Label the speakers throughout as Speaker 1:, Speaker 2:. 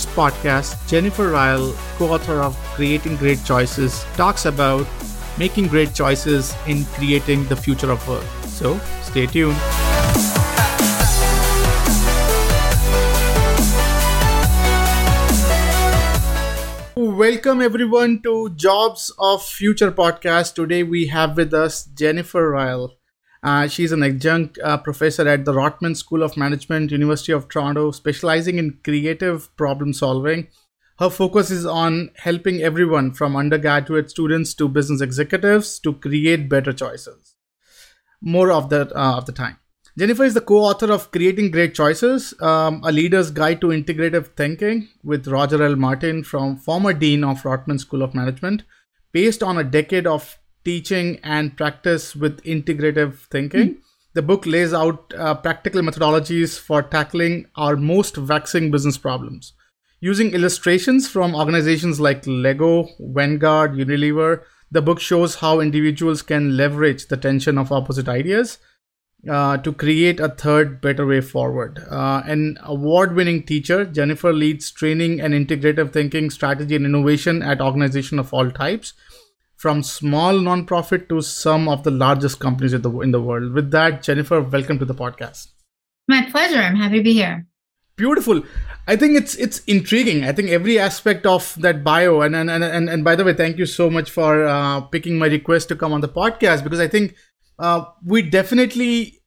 Speaker 1: this podcast, Jennifer Riel, co author of Creating Great Choices, talks about making great choices in creating the future of work. So stay tuned. Welcome everyone to Jobs of Future podcast. Today we have with us Jennifer Riel. Uh, she's an adjunct uh, professor at the Rotman School of Management, University of Toronto, specializing in creative problem solving. Her focus is on helping everyone from undergraduate students to business executives to create better choices. More of that uh, of the time. Jennifer is the co-author of Creating Great Choices, um, a leader's guide to integrative thinking with Roger L. Martin from former dean of Rotman School of Management, based on a decade of teaching and practice with integrative thinking. Mm. The book lays out uh, practical methodologies for tackling our most vexing business problems. Using illustrations from organizations like Lego, Vanguard, Unilever, the book shows how individuals can leverage the tension of opposite ideas uh, to create a third, better way forward. Uh, an award winning teacher, Jennifer leads training and integrative thinking, strategy, and innovation at organizations of all types from small nonprofit to some of the largest companies in the in the world. With that, Jennifer, welcome to the podcast.
Speaker 2: My pleasure. I'm happy to be here.
Speaker 1: Beautiful. I think it's it's intriguing. I think every aspect of that bio, and and and and, and by the way, thank you so much for uh, picking my request to come on the podcast because I think uh, we definitely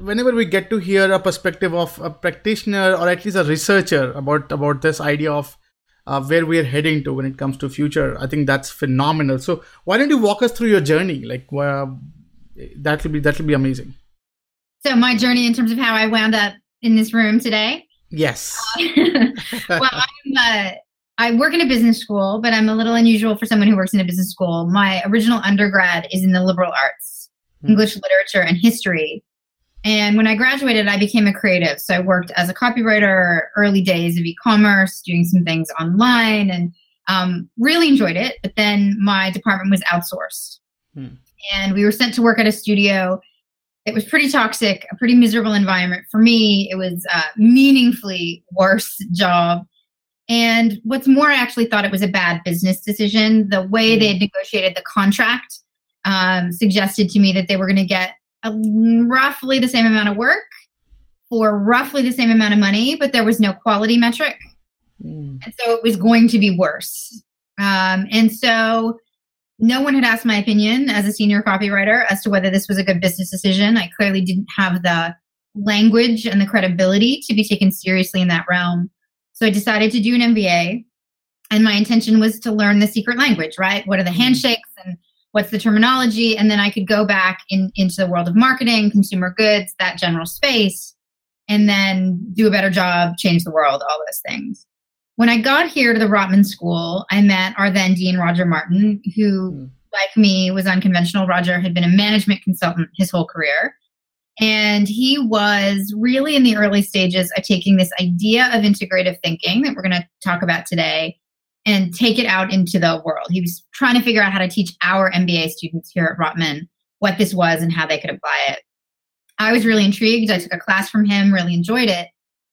Speaker 1: whenever we get to hear a perspective of a practitioner or at least a researcher about about this idea of uh, where we are heading to when it comes to future. I think that's phenomenal. So why don't you walk us through your journey? Like uh, that will be that will be amazing.
Speaker 2: So my journey in terms of how I wound up in this room today.
Speaker 1: Yes.
Speaker 2: well, I'm, uh, I work in a business school, but I'm a little unusual for someone who works in a business school. My original undergrad is in the liberal arts, hmm. English literature and history. And when I graduated, I became a creative. So I worked as a copywriter, early days of e commerce, doing some things online, and um, really enjoyed it. But then my department was outsourced. Hmm. And we were sent to work at a studio. It was pretty toxic, a pretty miserable environment. For me, it was a meaningfully worse job. And what's more, I actually thought it was a bad business decision. The way hmm. they had negotiated the contract um, suggested to me that they were going to get a, roughly the same amount of work for roughly the same amount of money, but there was no quality metric. Mm. And so it was going to be worse. Um, and so no one had asked my opinion as a senior copywriter as to whether this was a good business decision. I clearly didn't have the language and the credibility to be taken seriously in that realm. So I decided to do an MBA. And my intention was to learn the secret language, right? What are the mm. handshakes and what's the terminology and then i could go back in, into the world of marketing consumer goods that general space and then do a better job change the world all those things. When i got here to the rotman school i met our then dean roger martin who mm. like me was unconventional. Roger had been a management consultant his whole career. And he was really in the early stages of taking this idea of integrative thinking that we're going to talk about today and take it out into the world. He was trying to figure out how to teach our MBA students here at Rotman what this was and how they could apply it. I was really intrigued. I took a class from him, really enjoyed it.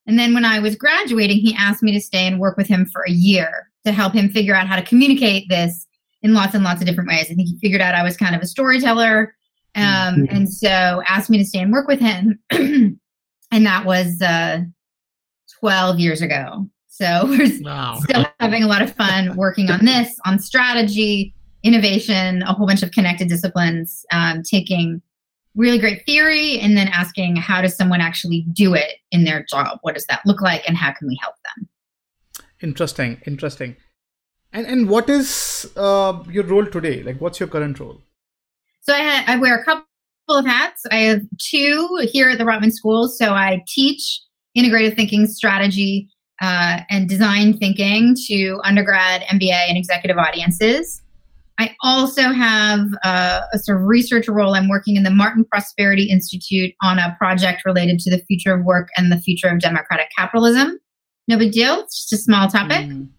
Speaker 2: And then when I was graduating, he asked me to stay and work with him for a year to help him figure out how to communicate this in lots and lots of different ways. I think he figured out I was kind of a storyteller. Um, mm-hmm. And so asked me to stay and work with him. and that was uh, 12 years ago. So we're wow. still having a lot of fun working on this, on strategy, innovation, a whole bunch of connected disciplines, um, taking really great theory and then asking how does someone actually do it in their job? What does that look like and how can we help them?
Speaker 1: Interesting, interesting. And and what is uh, your role today? Like, what's your current role?
Speaker 2: So I, ha- I wear a couple of hats. I have two here at the Rotman School. So I teach integrative thinking strategy uh, and design thinking to undergrad, MBA, and executive audiences. I also have uh, a sort of research role. I'm working in the Martin Prosperity Institute on a project related to the future of work and the future of democratic capitalism. No big deal, it's just a small topic. Mm.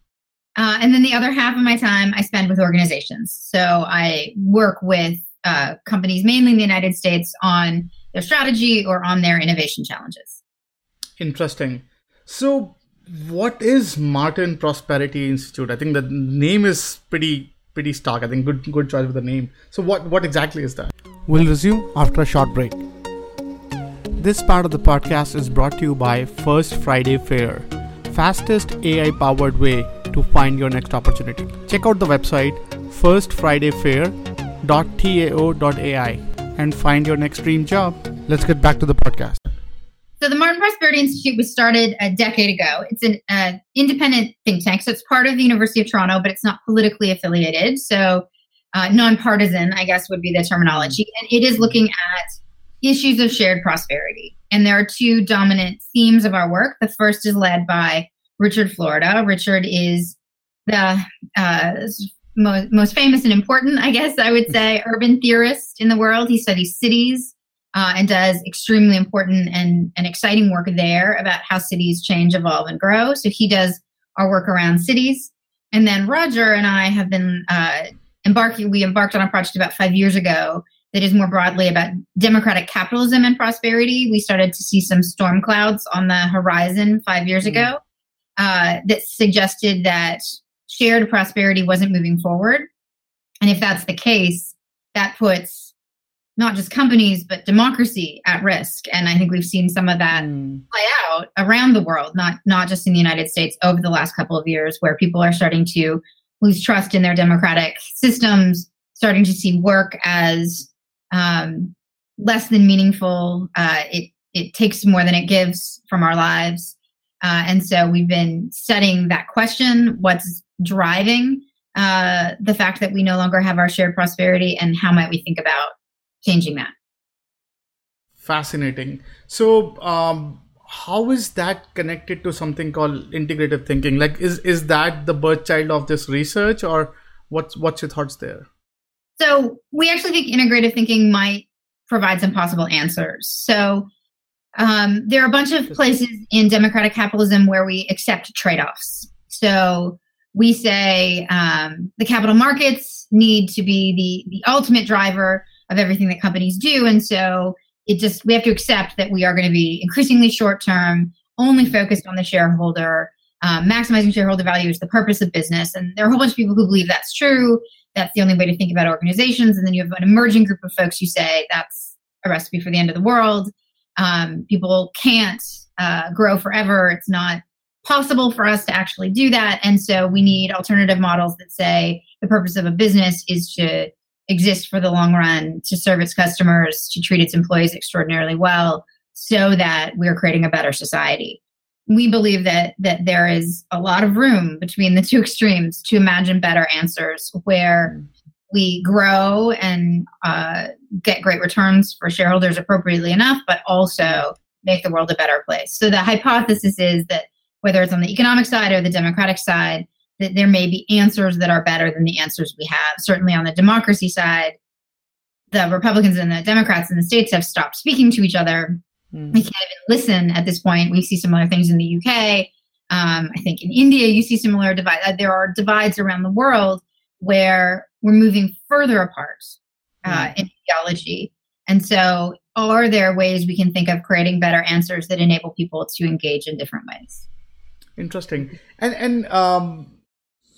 Speaker 2: Uh, and then the other half of my time I spend with organizations. So I work with uh, companies, mainly in the United States, on their strategy or on their innovation challenges.
Speaker 1: Interesting. So what is Martin Prosperity Institute? I think the name is pretty pretty stark. I think good good choice with the name. So what what exactly is that? We'll resume after a short break. This part of the podcast is brought to you by First Friday Fair, fastest AI powered way to find your next opportunity. Check out the website firstfridayfair.tao.ai and find your next dream job. Let's get back to the podcast.
Speaker 2: So the Martin Prosperity Institute was started a decade ago. It's an uh, independent think tank, so it's part of the University of Toronto, but it's not politically affiliated. So uh, nonpartisan, I guess, would be the terminology. And it is looking at issues of shared prosperity. And there are two dominant themes of our work. The first is led by Richard Florida. Richard is the uh, most, most famous and important, I guess I would say, urban theorist in the world. He studies cities uh, and does extremely important and, and exciting work there about how cities change, evolve, and grow. So he does our work around cities. And then Roger and I have been uh, embarking, we embarked on a project about five years ago that is more broadly about democratic capitalism and prosperity. We started to see some storm clouds on the horizon five years mm ago uh, that suggested that shared prosperity wasn't moving forward. And if that's the case, that puts not just companies, but democracy at risk. And I think we've seen some of that mm. play out around the world, not, not just in the United States over the last couple of years, where people are starting to lose trust in their democratic systems, starting to see work as um, less than meaningful. Uh, it, it takes more than it gives from our lives. Uh, and so we've been studying that question what's driving uh, the fact that we no longer have our shared prosperity, and how might we think about changing that?
Speaker 1: Fascinating. So, um, how is that connected to something called integrative thinking? Like, is is that the birth child of this research, or what's what's your thoughts there?
Speaker 2: So, we actually think integrative thinking might provide some possible answers. So, um, there are a bunch of places in democratic capitalism where we accept trade offs. So we say um, the capital markets need to be the, the ultimate driver of everything that companies do. And so it just, we have to accept that we are going to be increasingly short term, only focused on the shareholder. Um, maximizing shareholder value is the purpose of business. And there are a whole bunch of people who believe that's true. That's the only way to think about organizations. And then you have an emerging group of folks who say that's a recipe for the end of the world. Um, people can't uh, grow forever. It's not possible for us to actually do that. And so we need alternative models that say the purpose of a business is to exist for the long run, to serve its customers, to treat its employees extraordinarily well, so that we're creating a better society. We believe that that there is a lot of room between the two extremes to imagine better answers where we grow and uh, get great returns for shareholders appropriately enough, but also make the world a better place. So the hypothesis is that whether it's on the economic side or the democratic side, that there may be answers that are better than the answers we have. Certainly on the democracy side, the Republicans and the Democrats in the states have stopped speaking to each other. Mm. We can't even listen at this point. We see similar things in the UK. Um, I think in India, you see similar divides. Uh, there are divides around the world where we're moving further apart uh, mm. in theology. And so, are there ways we can think of creating better answers that enable people to engage in different ways?
Speaker 1: Interesting. And and um,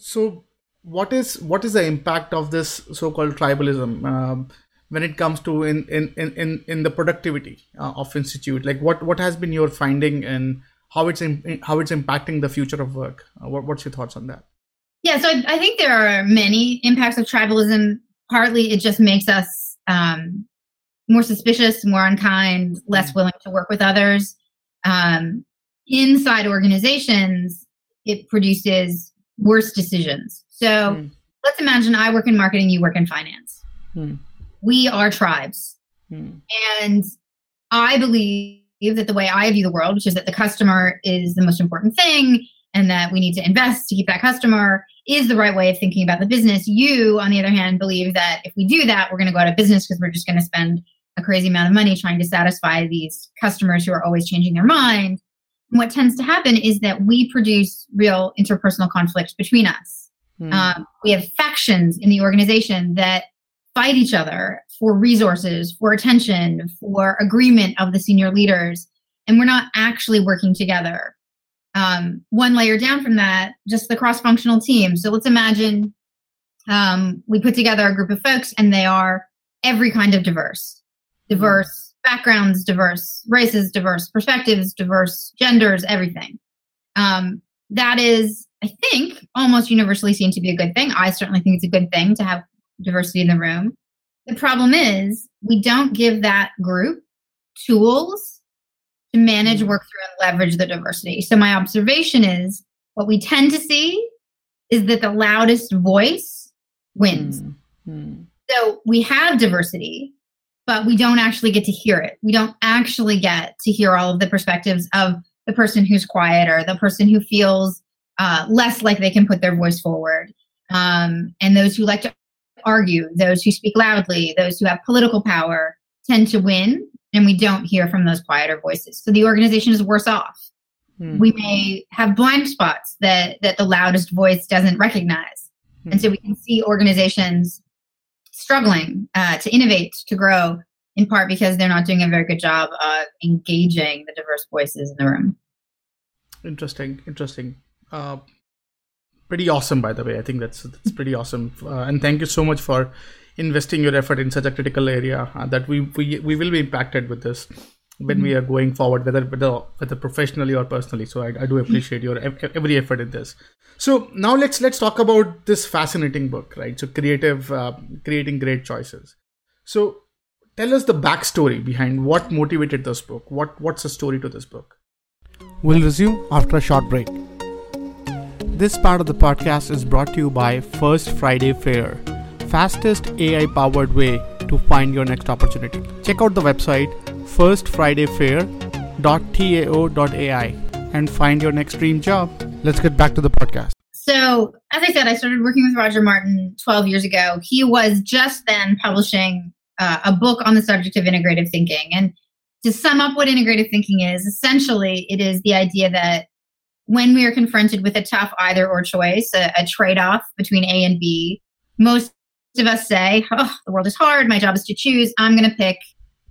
Speaker 1: so, what is what is the impact of this so-called tribalism um, when it comes to in in in in the productivity uh, of institute? Like, what what has been your finding and how it's in, how it's impacting the future of work? Uh, what, what's your thoughts on that?
Speaker 2: Yeah, so I, I, think there are many impacts of tribalism. Partly, it just makes us um, more suspicious, more unkind, less mm. willing to work with others. Um, inside organizations, it produces worse decisions. So mm. let's imagine I work in marketing, you work in finance. Mm. We are tribes. Mm. And I believe that the way I view the world, which is that the customer is the most important thing and that we need to invest to keep that customer is the right way of thinking about the business. You, on the other hand, believe that if we do that, we're going to go out of business because we're just going to spend a crazy amount of money trying to satisfy these customers who are always changing their mind. What tends to happen is that we produce real interpersonal conflict between us. Mm. Um, we have factions in the organization that fight each other for resources, for attention, for agreement of the senior leaders, and we're not actually working together um, one layer down from that, just the cross functional team. So let's imagine um, we put together a group of folks and they are every kind of diverse, diverse backgrounds, diverse races, diverse perspectives, diverse genders, everything. Um, that is, I think, almost universally seen to be a good thing. I certainly think it's a good thing to have diversity in the room. The problem is we don't give that group tools to manage, work through, and leverage the diversity. So my observation is what we tend to see is that the loudest voice wins. Mm-hmm. So we have diversity, but we don't actually get to hear it. We don't actually get to hear all of the perspectives of the person who's quiet or the person who feels uh, less like they can put their voice forward. Um, and those who like to argue, those who speak loudly, those who have political power tend to win, and we don't hear from those quieter voices. So the organization is worse off. Mm. We may have blind spots that that the loudest voice doesn't recognize, mm. and so we can see organizations struggling uh, to innovate, to grow, in part because they're not doing a very good job of engaging the diverse voices in the room.
Speaker 1: Interesting, interesting. Uh, pretty awesome, by the way. I think that's that's pretty awesome, uh, and thank you so much for investing your effort in such a critical area uh, that we, we we will be impacted with this when mm-hmm. we are going forward, whether whether whether professionally or personally. So I, I do appreciate your every effort in this. So now let's let's talk about this fascinating book, right? So creative, uh, creating great choices. So tell us the backstory behind what motivated this book. What what's the story to this book? We'll resume after a short break. This part of the podcast is brought to you by First Friday Fair, fastest AI powered way to find your next opportunity. Check out the website firstfridayfair.tao.ai and find your next dream job. Let's get back to the podcast.
Speaker 2: So, as I said, I started working with Roger Martin 12 years ago. He was just then publishing uh, a book on the subject of integrative thinking. And to sum up what integrative thinking is, essentially, it is the idea that when we are confronted with a tough either or choice, a, a trade off between A and B, most of us say, Oh, the world is hard. My job is to choose. I'm going to pick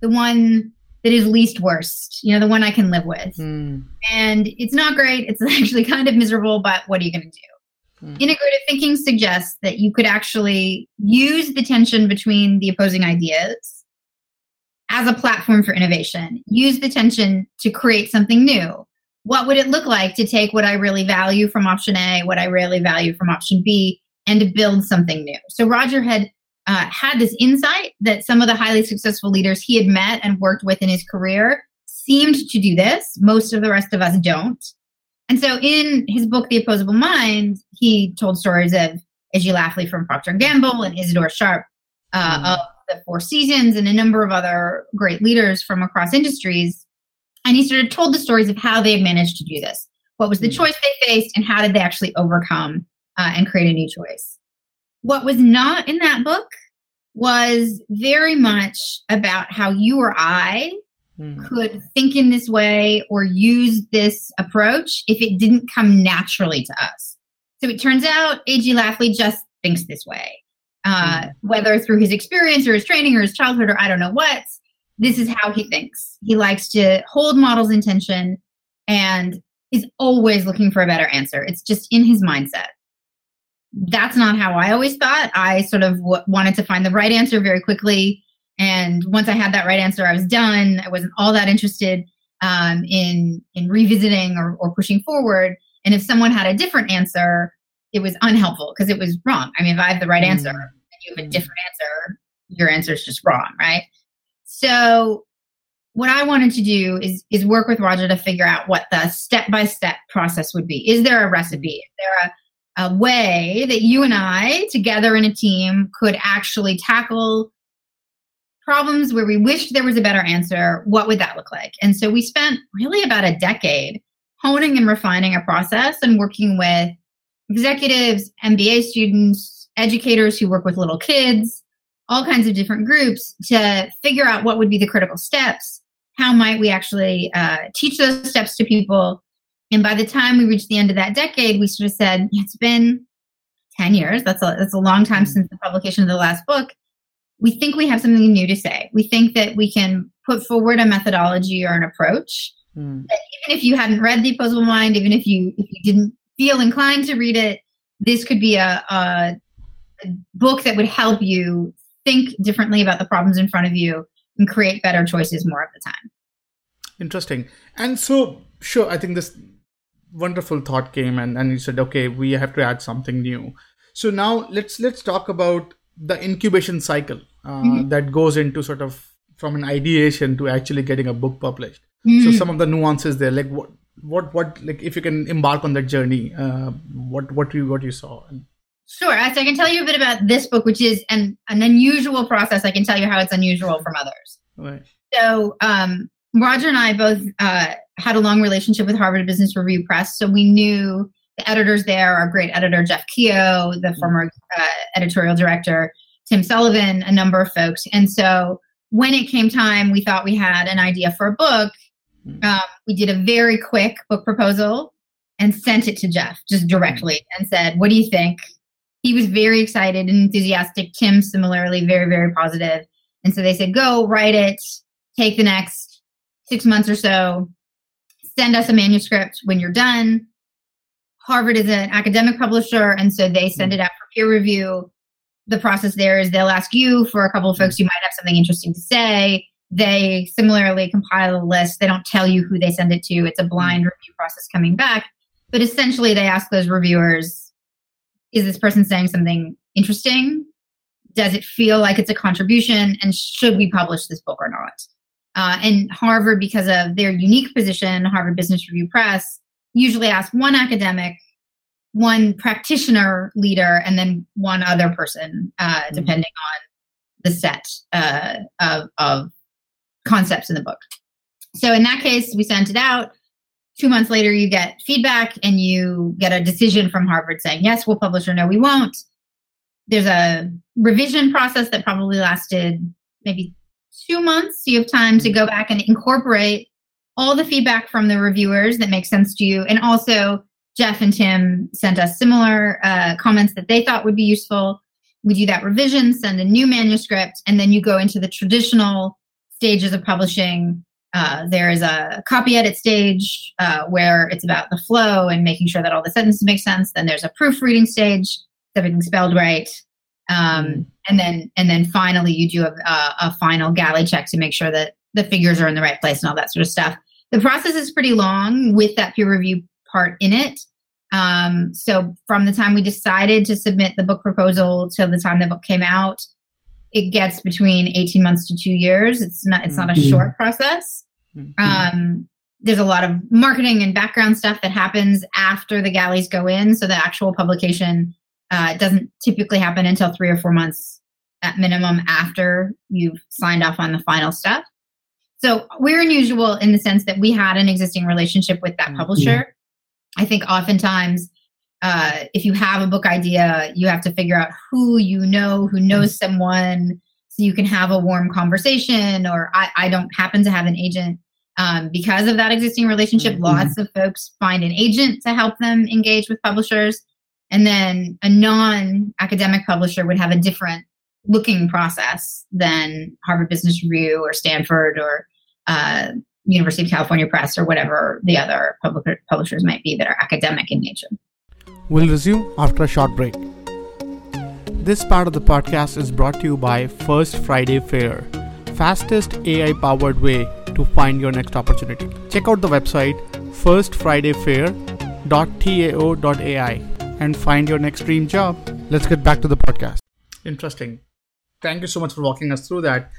Speaker 2: the one that is least worst, you know, the one I can live with. Mm. And it's not great. It's actually kind of miserable, but what are you going to do? Mm. Integrative thinking suggests that you could actually use the tension between the opposing ideas as a platform for innovation, use the tension to create something new. What would it look like to take what I really value from option A, what I really value from option B, and to build something new? So Roger had uh, had this insight that some of the highly successful leaders he had met and worked with in his career seemed to do this. Most of the rest of us don't. And so in his book, The Opposable Mind, he told stories of A.G. Lafley from Procter & Gamble and Isadore Sharp uh, mm. of the Four Seasons and a number of other great leaders from across industries. And he sort of told the stories of how they had managed to do this. What was the mm. choice they faced and how did they actually overcome uh, and create a new choice? What was not in that book was very much about how you or I mm. could think in this way or use this approach if it didn't come naturally to us. So it turns out A.G. Lafley just thinks this way. Uh, mm. Whether through his experience or his training or his childhood or I don't know what, this is how he thinks. He likes to hold models intention and is always looking for a better answer. It's just in his mindset that's not how I always thought. I sort of w- wanted to find the right answer very quickly. And once I had that right answer, I was done. I wasn't all that interested um, in in revisiting or, or pushing forward. And if someone had a different answer, it was unhelpful because it was wrong. I mean, if I have the right answer mm. and you have a different answer, your answer is just wrong, right? So what I wanted to do is is work with Roger to figure out what the step by step process would be. Is there a recipe? Is there a a way that you and I, together in a team, could actually tackle problems where we wished there was a better answer, what would that look like? And so we spent really about a decade honing and refining a process and working with executives, MBA students, educators who work with little kids, all kinds of different groups to figure out what would be the critical steps. How might we actually uh, teach those steps to people? And by the time we reached the end of that decade, we sort of said, it's been 10 years. That's a, that's a long time mm-hmm. since the publication of the last book. We think we have something new to say. We think that we can put forward a methodology or an approach Mm. even if you hadn't read The Opposable Mind, even if you if you didn't feel inclined to read it, this could be a, a, a book that would help you think differently about the problems in front of you and create better choices more of the time.
Speaker 1: Interesting. And so, sure, I think this wonderful thought came and, and you said, okay, we have to add something new. So now let's let's talk about the incubation cycle uh, mm-hmm. that goes into sort of from an ideation to actually getting a book published. Mm-hmm. So some of the nuances there, like what what what like if you can embark on that journey, uh, what what you what you saw.
Speaker 2: Sure. So I can tell you a bit about this book, which is an, an unusual process. I can tell you how it's unusual from others. Right. So um, Roger and I both uh, had a long relationship with Harvard Business Review Press, so we knew the editors there, our great editor Jeff Kehoe, the mm-hmm. former uh, editorial director Tim Sullivan, a number of folks. And so when it came time, we thought we had an idea for a book. Mm-hmm. Um, we did a very quick book proposal and sent it to Jeff just directly mm-hmm. and said, What do you think? He was very excited and enthusiastic. Tim, similarly, very, very positive. And so they said, Go write it, take the next six months or so, send us a manuscript when you're done. Harvard is an academic publisher, and so they send mm-hmm. it out for peer review. The process there is they'll ask you for a couple of folks you might have something interesting to say. They similarly compile a list. They don't tell you who they send it to. It's a blind review process coming back. But essentially, they ask those reviewers Is this person saying something interesting? Does it feel like it's a contribution? And should we publish this book or not? Uh, and Harvard, because of their unique position, Harvard Business Review Press, usually ask one academic, one practitioner leader, and then one other person, uh, mm-hmm. depending on the set uh, of, of concepts in the book. So in that case, we sent it out. Two months later, you get feedback and you get a decision from Harvard saying, yes, we'll publish or no, we won't. There's a revision process that probably lasted maybe two months. You have time to go back and incorporate all the feedback from the reviewers that makes sense to you. And also, Jeff and Tim sent us similar uh, comments that they thought would be useful. We do that revision, send a new manuscript, and then you go into the traditional stages of publishing. Uh, there is a copy edit stage uh, where it's about the flow and making sure that all the sentences make sense. Then there's a proofreading stage, everything's spelled right. Um, and then and then finally you do a, a, a final galley check to make sure that the figures are in the right place and all that sort of stuff. The process is pretty long with that peer review part in it. Um, so from the time we decided to submit the book proposal till the time the book came out, it gets between 18 months to two years. It's not it's not a mm-hmm. short process. Mm-hmm. Um, there's a lot of marketing and background stuff that happens after the galleys go in. So the actual publication uh, it doesn't typically happen until three or four months at minimum after you've signed off on the final stuff. So we're unusual in the sense that we had an existing relationship with that mm, publisher. I think oftentimes, uh, if you have a book idea, you have to figure out who you know, who knows someone, so you can have a warm conversation. Or I, I don't happen to have an agent. Um, because of that existing relationship, mm-hmm. lots of folks find an agent to help them engage with publishers. And then a non academic publisher would have a different looking process than Harvard Business Review or Stanford or uh, University of California Press or whatever the other public- publishers might be that are academic in nature.
Speaker 1: We'll resume after a short break. This part of the podcast is brought to you by First Friday Fair, fastest AI powered way to find your next opportunity. Check out the website firstfridayfair.tao.ai and find your next dream job. Let's get back to the podcast. Interesting. Thank you so much for walking us through that.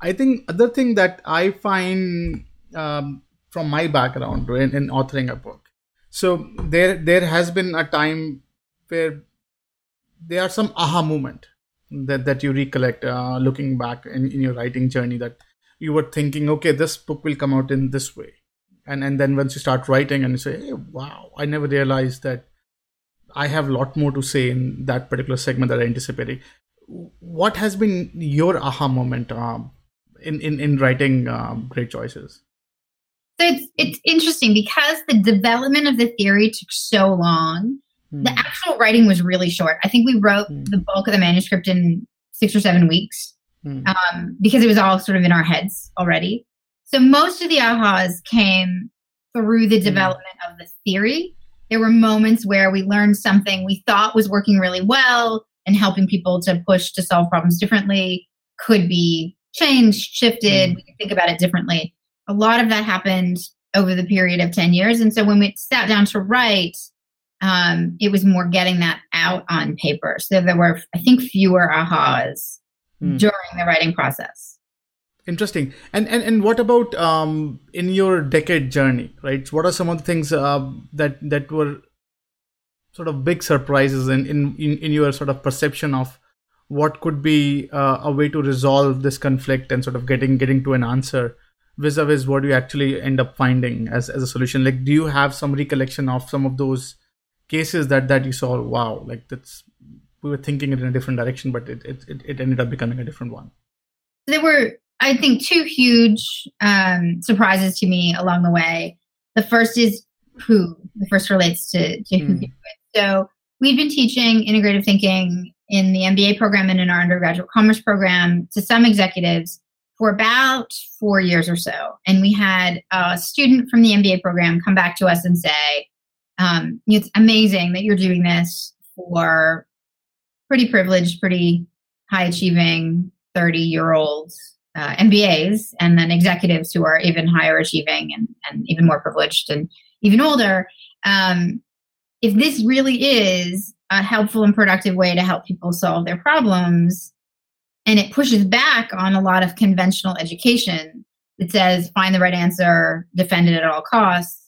Speaker 1: I think other thing that I find um, from my background in, in authoring a book, so there there has been a time where there are some aha moment that that you recollect uh, looking back in, in your writing journey that you were thinking, okay, this book will come out in this way, and and then once you start writing and you say, hey, wow, I never realized that I have a lot more to say in that particular segment that I anticipated. What has been your aha moment um, in, in, in writing um, great choices?
Speaker 2: So it's, it's interesting because the development of the theory took so long. Mm. The actual writing was really short. I think we wrote mm. the bulk of the manuscript in six or seven weeks mm. um, because it was all sort of in our heads already. So most of the ahas came through the development of the theory. There were moments where we learned something we thought was working really well and helping people to push to solve problems differently could be changed, shifted. Mm. We can think about it differently. A lot of that happened over the period of 10 years. And so when we sat down to write, um, it was more getting that out on paper. So there were, I think, fewer ahas mm. during the writing process.
Speaker 1: Interesting. And and and what about um, in your decade journey, right? What are some of the things uh, that that were sort of big surprises in in in, in your sort of perception of what could be uh, a way to resolve this conflict and sort of getting getting to an answer vis-a-vis what you actually end up finding as, as a solution like do you have some recollection of some of those cases that that you saw wow like that's we were thinking it in a different direction but it it, it ended up becoming a different one
Speaker 2: there were i think two huge um, surprises to me along the way the first is who the first relates to, to who mm. so we've been teaching integrative thinking in the mba program and in our undergraduate commerce program to some executives for about four years or so. And we had a student from the MBA program come back to us and say, um, It's amazing that you're doing this for pretty privileged, pretty high achieving 30 year olds, uh, MBAs, and then executives who are even higher achieving and, and even more privileged and even older. Um, if this really is a helpful and productive way to help people solve their problems, and it pushes back on a lot of conventional education that says find the right answer, defend it at all costs.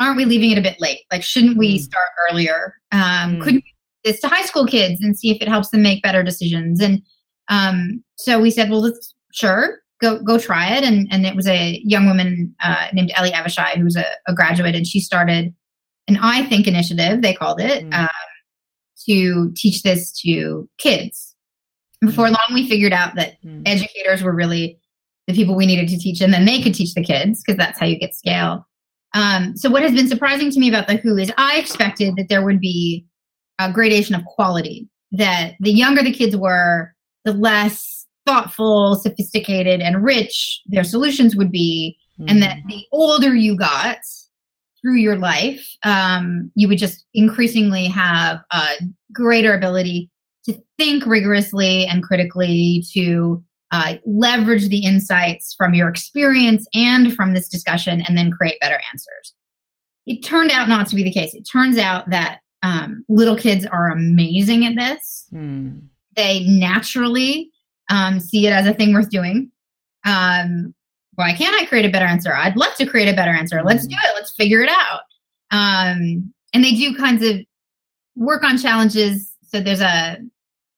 Speaker 2: Aren't we leaving it a bit late? Like, shouldn't we mm. start earlier? Um, mm. Couldn't we this to high school kids and see if it helps them make better decisions? And um, so we said, well, let's sure go go try it. And and it was a young woman uh, named Ellie Avishai who's a, a, graduate, and she started an I Think initiative. They called it mm. um, to teach this to kids before mm. long, we figured out that mm. educators were really the people we needed to teach, and then they could teach the kids because that's how you get scale. Um, so, what has been surprising to me about the Who is I expected that there would be a gradation of quality, that the younger the kids were, the less thoughtful, sophisticated, and rich their solutions would be, mm. and that mm. the older you got through your life, um, you would just increasingly have a greater ability to think rigorously and critically, to uh, leverage the insights from your experience and from this discussion, and then create better answers. It turned out not to be the case. It turns out that um, little kids are amazing at this. Hmm. They naturally um, see it as a thing worth doing. Um, why can't I create a better answer? I'd love to create a better answer. Let's hmm. do it. Let's figure it out. Um, and they do kinds of work on challenges. So there's a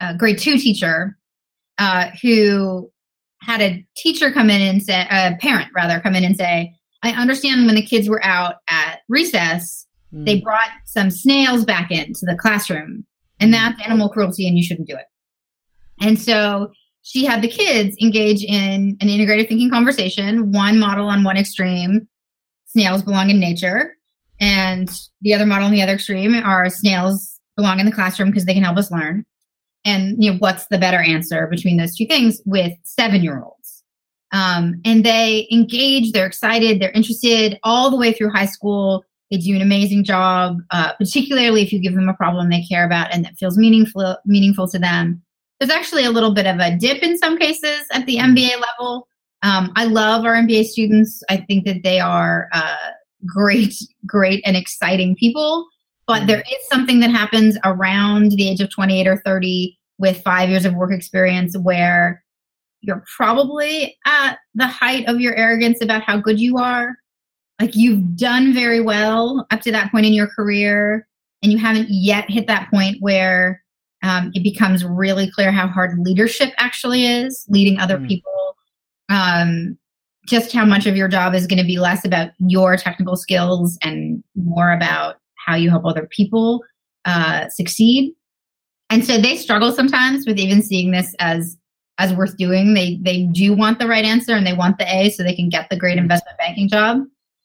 Speaker 2: a grade two teacher uh, who had a teacher come in and say, a parent rather, come in and say, I understand when the kids were out at recess, mm. they brought some snails back into the classroom, and hmm. that's animal cruelty, and you shouldn't do it. And so she had the kids engage in an integrated thinking conversation, one model on one extreme, snails belong in nature, and the other model on the other extreme are snails belong in the classroom because they can help us learn. And you know what's the better answer between those two things with seven year olds um, and they engage they're excited they're interested all the way through high school. They do an amazing job uh, particularly if you give them a problem they care about and that feels meaningful meaningful to them there's actually a little bit of a dip in some cases at the mba level. Um, i love our mba students. I think that they are uh, great great and exciting people. But there is something that happens around the age of 28 or 30 with five years of work experience where you're probably at the height of your arrogance about how good you are. Like you've done very well up to that point in your career, and you haven't yet hit that point where um, it becomes really clear how hard leadership actually is, leading other mm. people. Um, just how much of your job is going to be less about your technical skills and more about how you help other people uh, succeed. And so they struggle sometimes with even seeing this as as worth doing. They they do want the right answer and they want the A so they can get the great mm-hmm. investment banking job.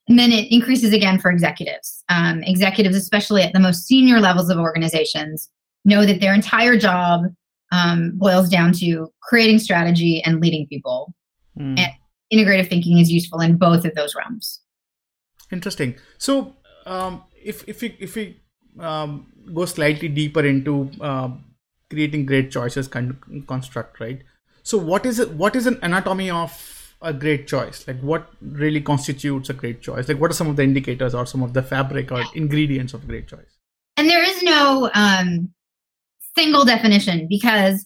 Speaker 2: And then it increases again for executives. Um, executives, especially at the most senior levels of organizations, know that their entire job um, boils down to creating strategy and leading people. Mm. And integrative thinking is useful in both of those realms.
Speaker 1: Interesting. So, um, if if we if we um, go slightly deeper into uh, creating great choices con- construct, right? So, what is it? What is an anatomy of a great choice? Like, what really constitutes a great choice? Like, what are some of the indicators or some of the fabric or ingredients of great choice?
Speaker 2: And there is no um, single definition because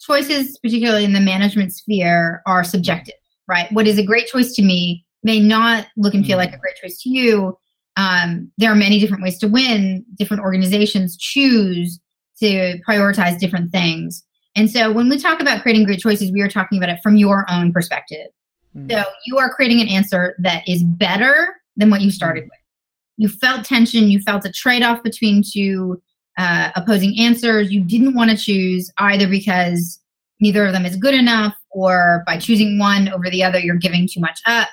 Speaker 2: choices, particularly in the management sphere, are subjective, right? What is a great choice to me may not look and feel like a great choice to you. Um, there are many different ways to win. Different organizations choose to prioritize different things. And so when we talk about creating great choices, we are talking about it from your own perspective. Mm. So you are creating an answer that is better than what you started with. You felt tension, you felt a trade off between two uh, opposing answers. You didn't want to choose either because neither of them is good enough, or by choosing one over the other, you're giving too much up.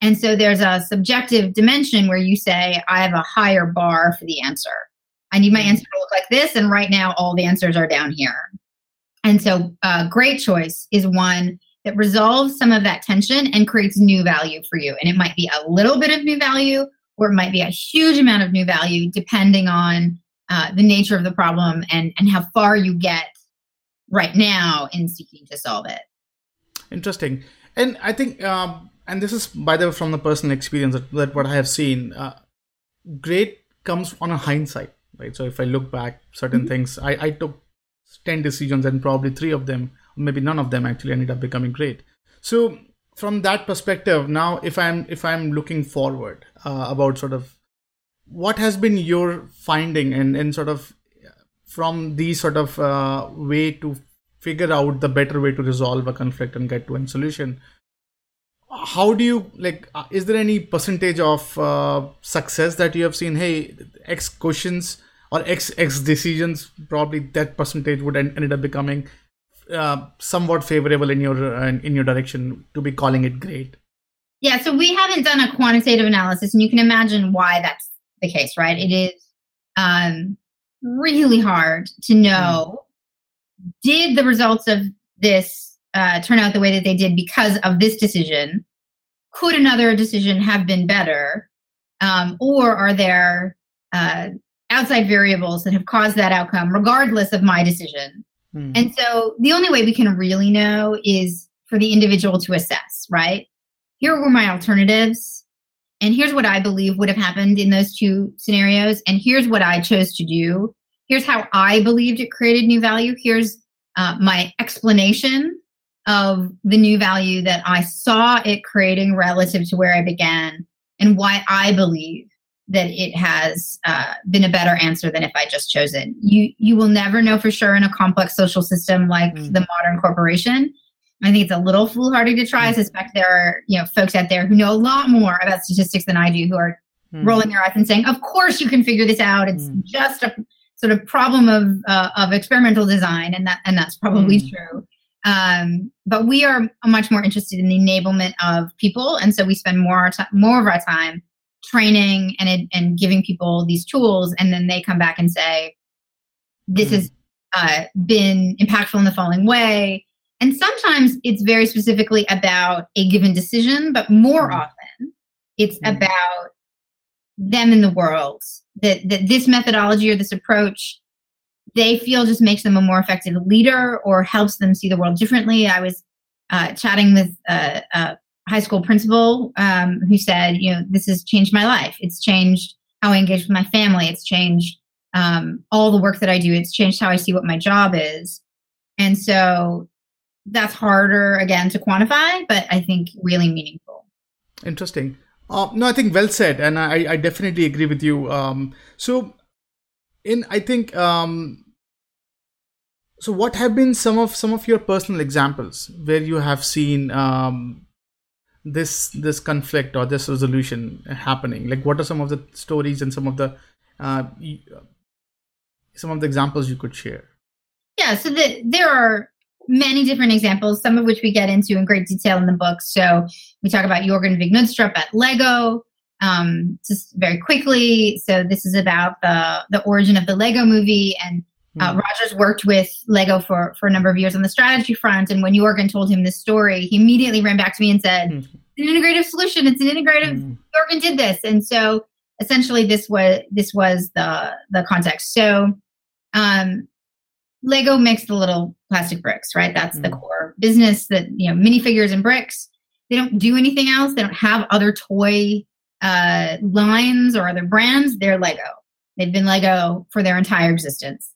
Speaker 2: And so there's a subjective dimension where you say, I have a higher bar for the answer. I need my mm-hmm. answer to look like this, and right now all the answers are down here. And so, a uh, great choice is one that resolves some of that tension and creates new value for you. And it might be a little bit of new value, or it might be a huge amount of new value, depending on uh, the nature of the problem and, and how far you get right now in seeking to solve it.
Speaker 1: Interesting. And I think, um, and this is by the way from the personal experience that, that what I have seen, uh, great comes on a hindsight, right? So if I look back, certain mm-hmm. things, I, I took 10 decisions and probably three of them, maybe none of them actually ended up becoming great. So from that perspective, now if I'm if I'm looking forward uh, about sort of what has been your finding and, and sort of from these sort of uh, way to figure out the better way to resolve a conflict and get to a solution how do you like uh, is there any percentage of uh, success that you have seen? Hey x questions or x x decisions probably that percentage would end, up becoming uh, somewhat favorable in your in your direction to be calling it great.
Speaker 2: Yeah so we haven't done a quantitative analysis and you can imagine why that's the case, right? It is um, really hard to know mm. did the results of this uh, turn out the way that they did because of this decision? Could another decision have been better? Um, or are there uh, outside variables that have caused that outcome, regardless of my decision? Mm. And so the only way we can really know is for the individual to assess, right? Here were my alternatives and here's what I believe would have happened in those two scenarios. And here's what I chose to do. Here's how I believed it created new value. Here's uh, my explanation of the new value that I saw it creating relative to where I began and why I believe that it has uh, been a better answer than if I just chose it. You you will never know for sure in a complex social system like mm. the modern corporation. I think it's a little foolhardy to try. I mm. suspect there are, you know, folks out there who know a lot more about statistics than I do who are mm. rolling their eyes and saying, "Of course you can figure this out. It's mm. just a sort of problem of uh, of experimental design," and that and that's probably mm. true. Um, but we are much more interested in the enablement of people, and so we spend more t- more of our time training and and giving people these tools, and then they come back and say, "This mm. has uh, been impactful in the following way." And sometimes it's very specifically about a given decision, but more mm-hmm. often it's mm-hmm. about them in the world. That, that this methodology or this approach they feel just makes them a more effective leader or helps them see the world differently. I was uh, chatting with a, a, high school principal um, who said, you know, this has changed my life. It's changed how I engage with my family. It's changed um, all the work that I do. It's changed how I see what my job is. And so that's harder again to quantify, but I think really meaningful.
Speaker 1: Interesting. Uh, no, I think well said, and I, I definitely agree with you. Um, so, in I think, um, so what have been some of some of your personal examples where you have seen um, this this conflict or this resolution happening? Like, what are some of the stories and some of the uh, some of the examples you could share?
Speaker 2: Yeah, so the, there are many different examples, some of which we get into in great detail in the book. So we talk about Jorgen Vig Knudstorp at Lego, um, just very quickly. So this is about the the origin of the Lego movie, and Uh, Rogers worked with Lego for, for a number of years on the strategy front. And when Jorgen told him this story, he immediately ran back to me and said, mm. It's an integrative solution. It's an integrative. Mm. Jorgen did this. And so essentially this was this was the the context. So um, Lego makes the little plastic bricks, right? That's mm. the core business that, you know, minifigures and bricks. They don't do anything else. They don't have other toy uh, lines or other brands. They're Lego. They've been Lego for their entire existence.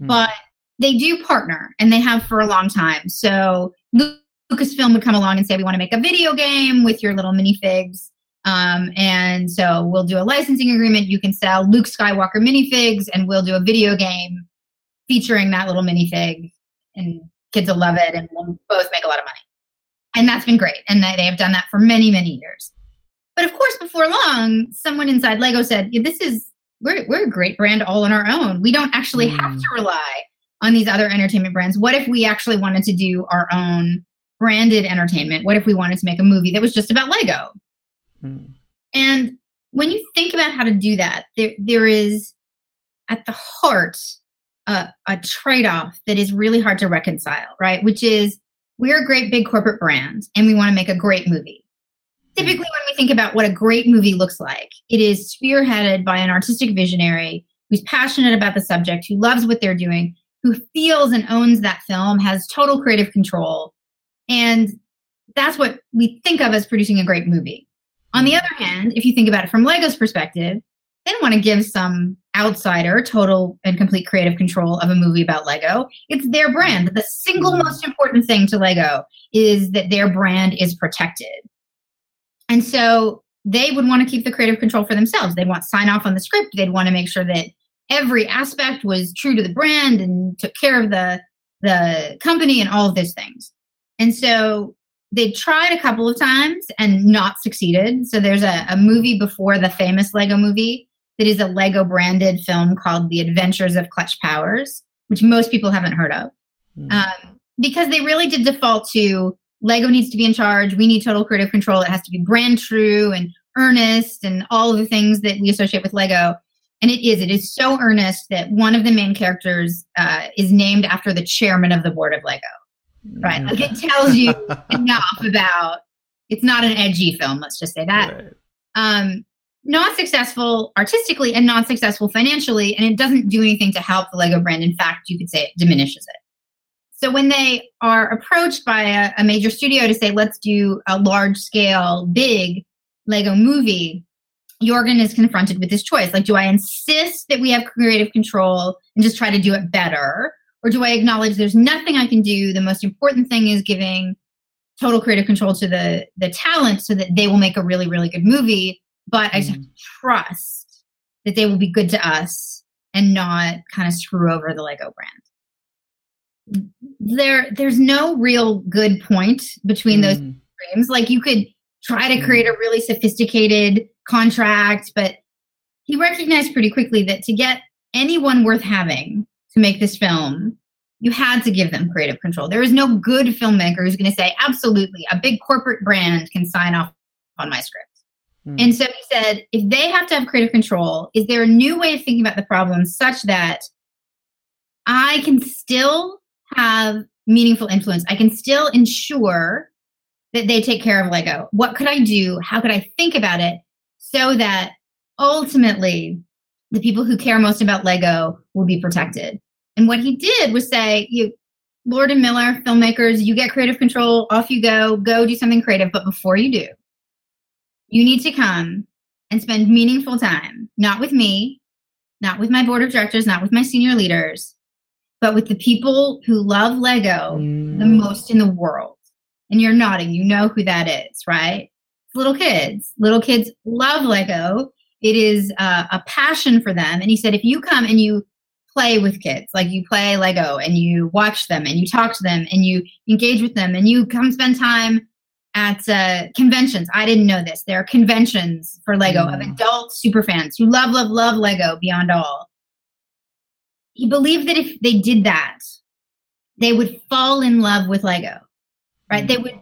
Speaker 2: Mm. But they do partner and they have for a long time. So Lucasfilm would come along and say, We want to make a video game with your little minifigs. Um, and so we'll do a licensing agreement. You can sell Luke Skywalker minifigs and we'll do a video game featuring that little minifig. And kids will love it and we'll both make a lot of money. And that's been great. And they have done that for many, many years. But of course, before long, someone inside Lego said, yeah, This is we're we're a great brand all on our own. We don't actually mm. have to rely on these other entertainment brands. What if we actually wanted to do our own branded entertainment? What if we wanted to make a movie that was just about Lego? Mm. And when you think about how to do that, there there is at the heart a, a trade-off that is really hard to reconcile, right? Which is we're a great big corporate brand and we want to make a great movie hmm. typically when we think about what a great movie looks like, it is spearheaded by an artistic visionary who's passionate about the subject, who loves what they're doing, who feels and owns that film, has total creative control. And that's what we think of as producing a great movie. On the hmm. other hand, if you think about it from Lego's perspective, they don't want to give some outsider total and complete creative control of a movie about Lego. It's their brand. The single mm-hmm. most important thing to Lego is that their brand is protected. And so they would want to keep the creative control for themselves. They'd want sign off on the script. They'd want to make sure that every aspect was true to the brand and took care of the the company and all of those things. And so they tried a couple of times and not succeeded. So there's a, a movie before the famous Lego movie that is a Lego branded film called The Adventures of Clutch Powers, which most people haven't heard of. Mm. Um, because they really did default to Lego needs to be in charge. We need total creative control. It has to be brand true and earnest and all of the things that we associate with Lego. And it is. It is so earnest that one of the main characters uh, is named after the chairman of the board of Lego. Right. Like it tells you enough about. It's not an edgy film. Let's just say that. Right. Um, not successful artistically and not successful financially, and it doesn't do anything to help the Lego brand. In fact, you could say it diminishes it. So when they are approached by a, a major studio to say, let's do a large scale, big Lego movie, Jorgen is confronted with this choice. Like, do I insist that we have creative control and just try to do it better? Or do I acknowledge there's nothing I can do? The most important thing is giving total creative control to the the talent so that they will make a really, really good movie. But I just have to trust that they will be good to us and not kind of screw over the Lego brand there there's no real good point between mm. those extremes. Like you could try to create a mm. really sophisticated contract, but he recognized pretty quickly that to get anyone worth having to make this film, you had to give them creative control. There is no good filmmaker who's going to say, absolutely, a big corporate brand can sign off on my script. Mm. And so he said, if they have to have creative control, is there a new way of thinking about the problem such that I can still have meaningful influence. I can still ensure that they take care of Lego. What could I do? How could I think about it so that ultimately the people who care most about Lego will be protected? And what he did was say, you Lord and Miller, filmmakers, you get creative control, off you go, go do something creative. But before you do, you need to come and spend meaningful time, not with me, not with my board of directors, not with my senior leaders, but with the people who love Lego mm. the most in the world. And you're nodding, you know who that is, right? Little kids. Little kids love Lego. It is uh, a passion for them. And he said, if you come and you play with kids, like you play Lego and you watch them and you talk to them and you engage with them and you come spend time at uh, conventions. I didn't know this. There are conventions for Lego mm. of adult super fans who love, love, love Lego beyond all he believed that if they did that, they would fall in love with Lego, right? Mm-hmm. They would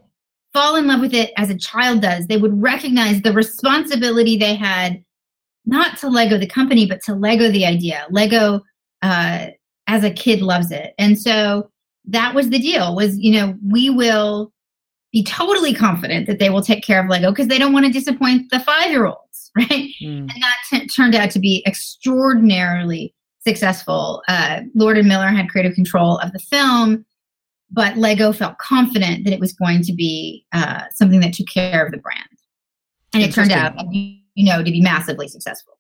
Speaker 2: fall in love with it as a child does. They would recognize the responsibility they had, not to Lego the company, but to Lego the idea, Lego uh, as a kid loves it. And so that was the deal was, you know, we will be totally confident that they will take care of Lego because they don't want to disappoint the five year olds, right? Mm. And that t- turned out to be extraordinarily successful. Uh, Lord and Miller had creative control of the film, but Lego felt confident that it was going to be uh, something that took care of the brand. And it turned out, you know, to be massively successful.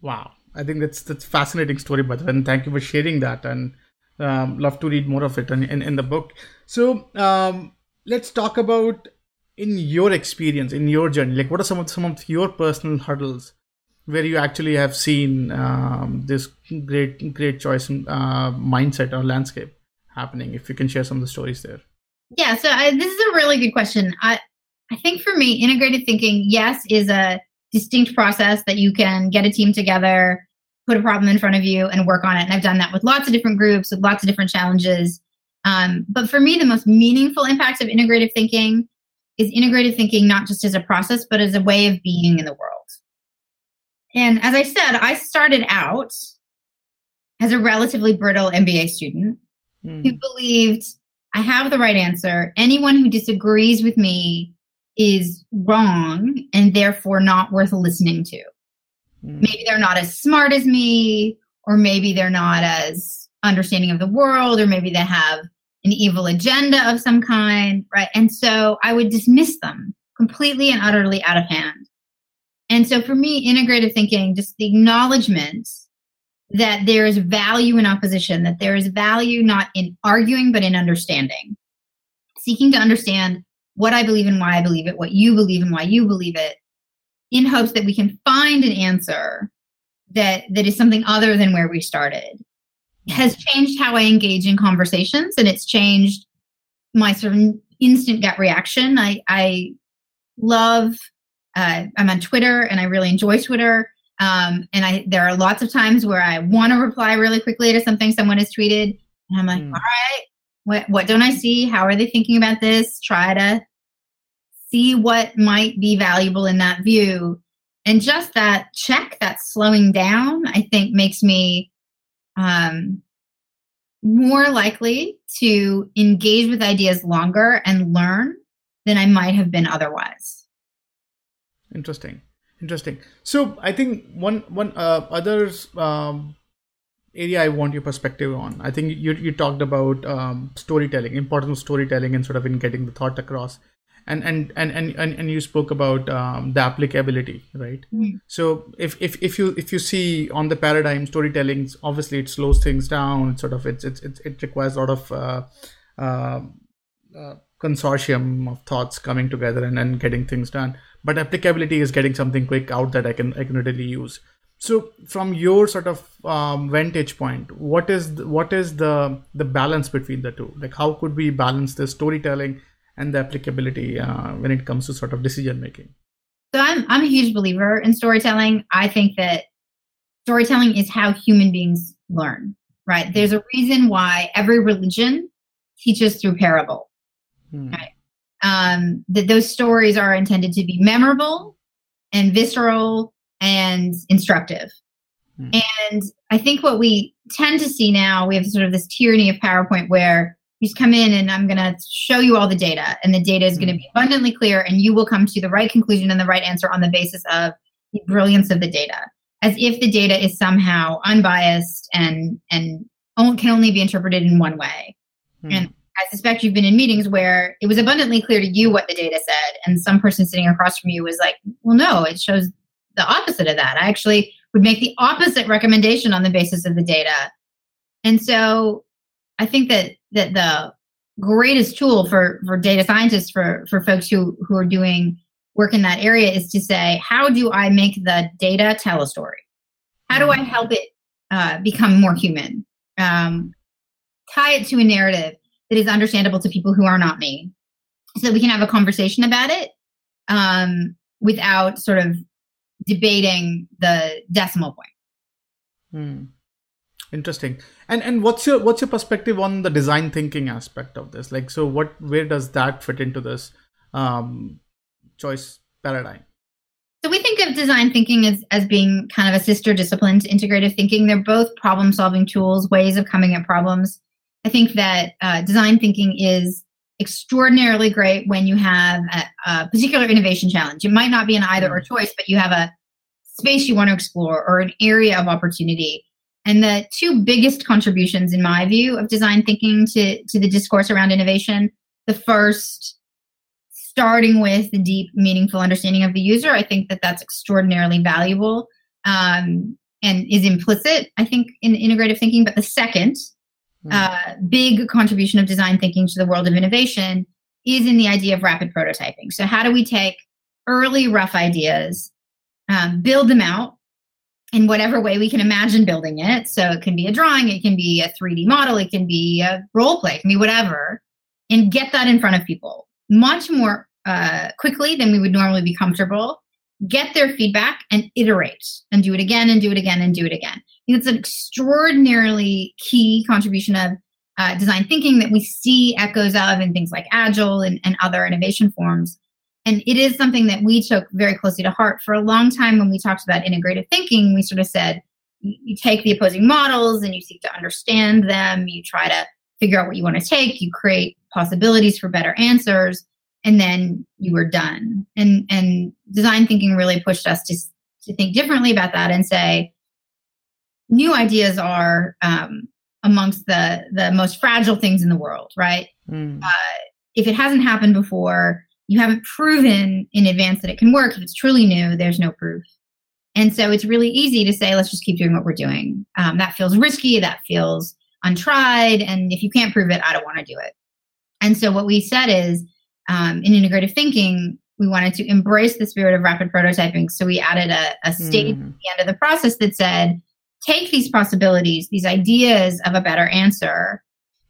Speaker 1: Wow. I think that's that's fascinating story, but and thank you for sharing that, and um, love to read more of it in, in, in the book. So um, let's talk about in your experience, in your journey, like what are some of some of your personal hurdles where you actually have seen um, this great great choice uh, mindset or landscape happening? If you can share some of the stories there.
Speaker 2: Yeah, so I, this is a really good question. I I think for me, integrated thinking, yes, is a distinct process that you can get a team together, put a problem in front of you, and work on it. And I've done that with lots of different groups, with lots of different challenges. Um, but for me, the most meaningful impact of integrative thinking is integrative thinking not just as a process, but as a way of being in the world. And as I said, I started out as a relatively brittle MBA student mm. who believed I have the right answer. Anyone who disagrees with me is wrong and therefore not worth listening to. Mm. Maybe they're not as smart as me, or maybe they're not as understanding of the world, or maybe they have an evil agenda of some kind, right? And so I would dismiss them completely and utterly out of hand. And so for me, integrative thinking, just the acknowledgement that there is value in opposition, that there is value not in arguing, but in understanding. Seeking to understand what I believe and why I believe it, what you believe and why you believe it, in hopes that we can find an answer that that is something other than where we started has changed how I engage in conversations and it's changed my sort of instant gut reaction. I I love uh, I'm on Twitter and I really enjoy Twitter. Um, and I there are lots of times where I want to reply really quickly to something someone has tweeted, and I'm like, mm. all right, what what don't I see? How are they thinking about this? Try to see what might be valuable in that view. And just that check, that slowing down, I think makes me um, more likely to engage with ideas longer and learn than I might have been otherwise.
Speaker 1: Interesting, interesting. So I think one one uh, others um, area I want your perspective on. I think you you talked about um, storytelling, importance of storytelling, and sort of in getting the thought across. And and and and and, and you spoke about um, the applicability, right? Mm-hmm. So if, if if you if you see on the paradigm storytelling, obviously it slows things down. It sort of it's it's, it's it requires a lot of uh, uh, uh, consortium of thoughts coming together and, and getting things done. But applicability is getting something quick out that I can I can readily use. So, from your sort of um, vantage point, what is the, what is the the balance between the two? Like, how could we balance the storytelling and the applicability uh, when it comes to sort of decision making?
Speaker 2: So, I'm I'm a huge believer in storytelling. I think that storytelling is how human beings learn. Right? There's a reason why every religion teaches through parable. Hmm. Right? Um, that those stories are intended to be memorable and visceral and instructive. Mm. And I think what we tend to see now, we have sort of this tyranny of PowerPoint where just come in and I'm going to show you all the data, and the data is mm. going to be abundantly clear, and you will come to the right conclusion and the right answer on the basis of the brilliance of the data, as if the data is somehow unbiased and and can only be interpreted in one way. Mm. And I suspect you've been in meetings where it was abundantly clear to you what the data said, and some person sitting across from you was like, "Well, no, it shows the opposite of that. I actually would make the opposite recommendation on the basis of the data. And so I think that that the greatest tool for for data scientists for for folks who who are doing work in that area is to say how do I make the data tell a story? How do I mm-hmm. help it uh, become more human? Um, tie it to a narrative that is understandable to people who are not me, so that we can have a conversation about it um, without sort of debating the decimal point.
Speaker 1: Hmm. Interesting. And and what's your what's your perspective on the design thinking aspect of this? Like, so what where does that fit into this um, choice paradigm?
Speaker 2: So we think of design thinking as, as being kind of a sister discipline to integrative thinking. They're both problem solving tools, ways of coming at problems. I think that uh, design thinking is extraordinarily great when you have a, a, particular innovation challenge. It might not be an either or choice, but you have a space you want to explore or an area of opportunity. And the two biggest contributions, in my view, of design thinking to, to the discourse around innovation the first, starting with the deep, meaningful understanding of the user, I think that that's extraordinarily valuable um, and is implicit, I think, in integrative thinking. But the second, Hmm. uh, big contribution of design thinking to the world of innovation is in the idea of rapid prototyping. So, how do we take early rough ideas, um, build them out in whatever way we can imagine building it? So, it can be a drawing, it can be a 3D model, it can be a role play, it can be whatever, and get that in front of people much more uh, quickly than we would normally be comfortable. Get their feedback and iterate and do it again and do it again and do it again it's an extraordinarily key contribution of uh, design thinking that we see echoes of in things like Agile and, and other innovation forms. And it is something that we took very closely to heart. For a long time, when we talked about integrative thinking, we sort of said you take the opposing models and you seek to understand them, you try to figure out what you want to take, you create possibilities for better answers, and then you were done. And and design thinking really pushed us to, to think differently about that and say, new ideas are um, amongst the the most fragile things in the world, right? Mm. Uh, if it hasn't happened before, you haven't proven in advance that it can work. If it's truly new, there's no proof. And so it's really easy to say, let's just keep doing what we're doing. Um, that feels risky. That feels untried. And if you can't prove it, I don't want to do it. And so what we said is um, in integrative thinking, we wanted to embrace the spirit of rapid prototyping. So we added a, a stage mm. at the end of the process that said, take these possibilities, these ideas of a better answer,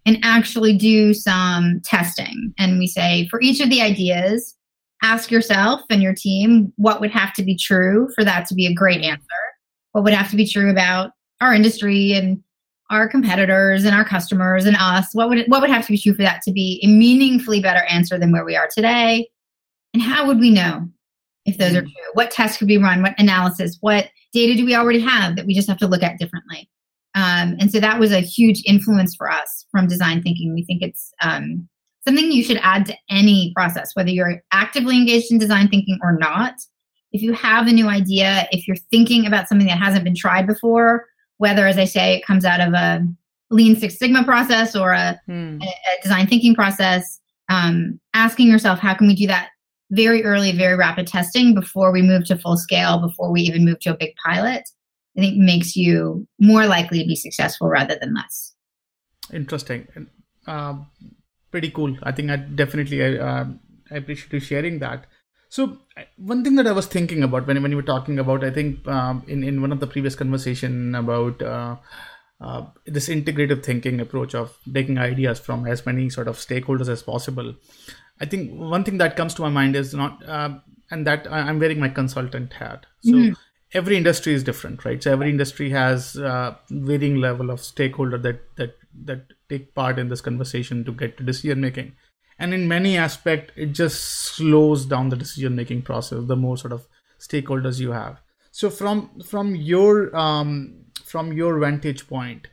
Speaker 2: and actually do some testing. And we say for each of the ideas, ask yourself and your team what would have to be true for that to be a great answer. What would have to be true about our industry and our competitors and our customers and us? What would what would have to be true for that to be a meaningfully better answer than where we are today? And how would we know if those are mm. true? What tests could be run? What analysis? What data do we already have that we just have to look at differently? Um, and so that was a huge influence for us from design thinking. We think it's um, something you should add to any process, whether you're actively engaged in design thinking or not. If you have a new idea, if you're thinking about something that hasn't been tried before, whether, as I say, it comes out of a Lean Six Sigma process or a, hmm. a, a design thinking process, um, asking yourself, how can we do that very early, very rapid testing before we move to full scale, before we even move to a big pilot, I think makes you more likely to be successful rather than less.
Speaker 1: Interesting. Uh, pretty cool. I think I definitely uh, I appreciate you sharing that. So one thing that I was thinking about when when you were talking about, I think um, in in one of the previous conversation about uh, uh, this integrative thinking approach of taking ideas from as many sort of stakeholders as possible. I think one thing that comes to my mind is not, uh, and that I'm wearing my consultant hat. So mm-hmm. Every industry is different, right? So every industry has uh, varying level of stakeholder that that that take part in this conversation to get to decision making. And in many aspect, it just slows down the decision making process. The more sort of stakeholders you have. So from from your um, from your vantage point,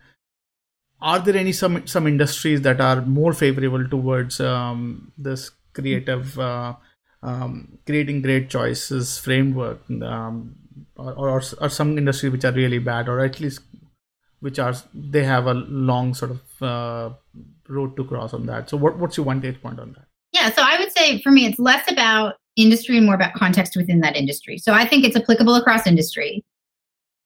Speaker 1: are there any some some industries that are more favorable towards um, this creative uh, um, creating great choices framework um, or, or, or some industries which are really bad or at least which are they have a long sort of uh, road to cross on that so what, what's your one point on that
Speaker 2: yeah so i would say for me it's less about industry and more about context within that industry so i think it's applicable across industry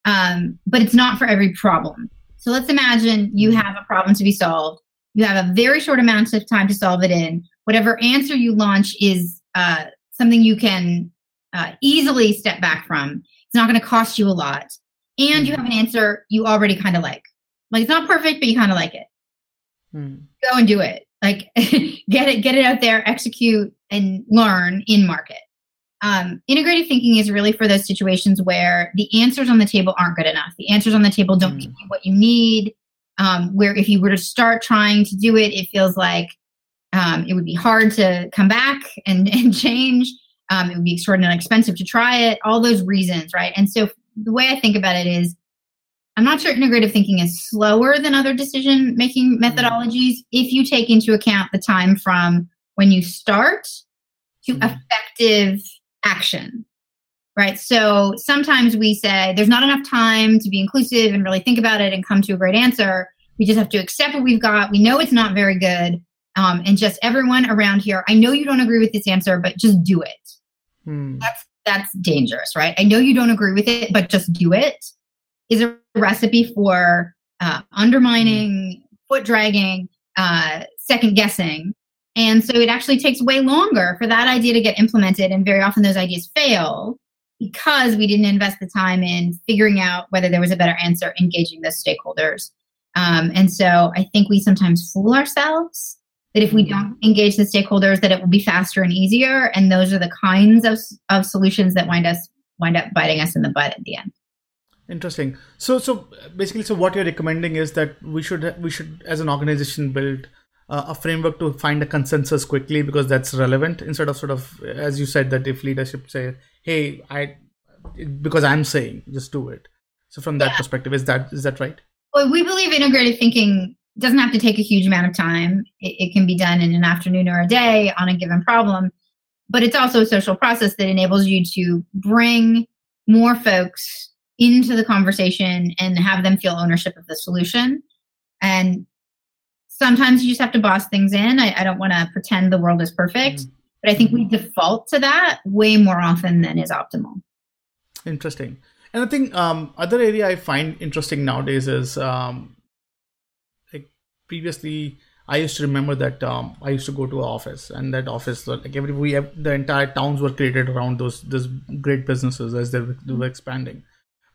Speaker 2: um, but it's not for every problem so let's imagine you mm-hmm. have a problem to be solved. You have a very short amount of time to solve it in. Whatever answer you launch is uh, something you can uh, easily step back from. It's not going to cost you a lot. And you mm-hmm. have an answer you already kind of like. Like it's not perfect, but you kind of like it. Hmm. Go and do it. Like get it, get it out there, execute and learn in market. Um, integrated thinking is really for those situations where the answers on the table aren't good enough. The answers on the table don't mm. give you what you need. Um, where if you were to start trying to do it, it feels like um, it would be hard to come back and, and change. Um, it would be extraordinarily expensive to try it. All those reasons, right? And so the way I think about it is, I'm not sure integrative thinking is slower than other decision making methodologies if you take into account the time from when you start to mm-hmm. effective action right? So sometimes we say there's not enough time to be inclusive and really think about it and come to a great answer. We just have to accept what we've got. We know it's not very good. Um, and just everyone around here, I know you don't agree with this answer, but just do it. Hmm. That's that's dangerous, right? I know you don't agree with it, but just do it. Is a recipe for uh, undermining, foot dragging, uh, second guessing. And so it actually takes way longer for that idea to get implemented. And very often those ideas fail because we didn't invest the time in figuring out whether there was a better answer, engaging the stakeholders. Um, and so I think we sometimes fool ourselves that if we mm-hmm. don't engage the stakeholders, that it will be faster and easier. And those are the kinds of, of solutions that wind us wind up biting us in the butt at the end.
Speaker 1: Interesting. So, so basically, so what you're recommending is that we should we should as an organization build uh, a framework to find a consensus quickly because that's relevant instead of sort of as you said that if leadership say hey i because i'm saying just do it so from that yeah. perspective is that is that right
Speaker 2: well we believe integrated thinking doesn't have to take a huge amount of time it, it can be done in an afternoon or a day on a given problem but it's also a social process that enables you to bring more folks into the conversation and have them feel ownership of the solution and sometimes you just have to boss things in. I, I don't want to pretend the world is perfect, mm-hmm. but I think we default to that way more often than is optimal.
Speaker 1: Interesting. And I think um, other area I find interesting nowadays is um, previously I used to remember that um, I used to go to an office, and that office, like every we have, the entire towns were created around those those great businesses as they were, they were expanding.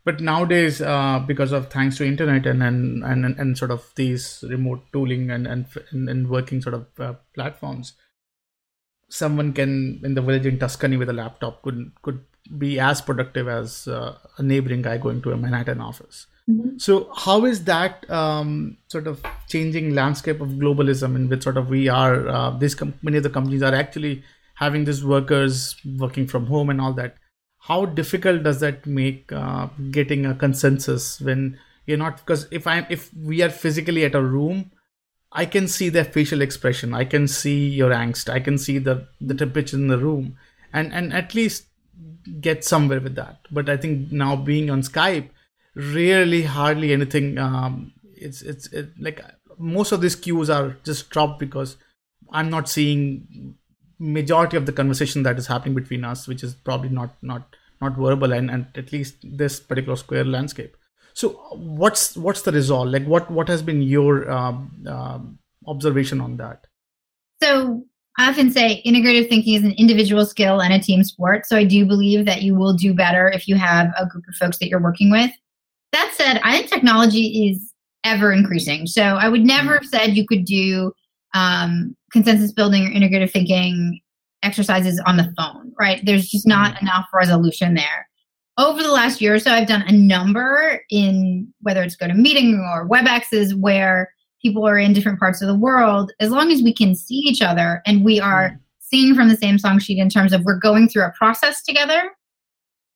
Speaker 1: But nowadays uh, because of thanks to internet and and, and and sort of these remote tooling and and, and working sort of uh, platforms someone can in the village in tuscany with a laptop could could be as productive as uh, a neighboring guy going to a manhattan office mm-hmm. so how is that um, sort of changing landscape of globalism in which sort of we are uh, these com- many of the companies are actually having these workers working from home and all that how difficult does that make uh, getting a consensus when you're not because if i'm if we are physically at a room i can see their facial expression i can see your angst i can see the the temperature in the room and and at least get somewhere with that but i think now being on skype really hardly anything um it's it's it, like most of these cues are just dropped because i'm not seeing majority of the conversation that is happening between us which is probably not not not verbal and, and at least this particular square landscape so what's what's the result like what what has been your um, um, observation on that
Speaker 2: so I often say integrative thinking is an individual skill and a team sport. So I do believe that you will do better if you have a group of folks that you're working with. That said, I think technology is ever increasing. So I would never have said you could do um, consensus building or integrative thinking exercises on the phone, right? There's just not mm-hmm. enough resolution there. Over the last year or so, I've done a number in whether it's GoToMeeting or WebExes where people are in different parts of the world. As long as we can see each other and we are mm-hmm. singing from the same song sheet in terms of we're going through a process together,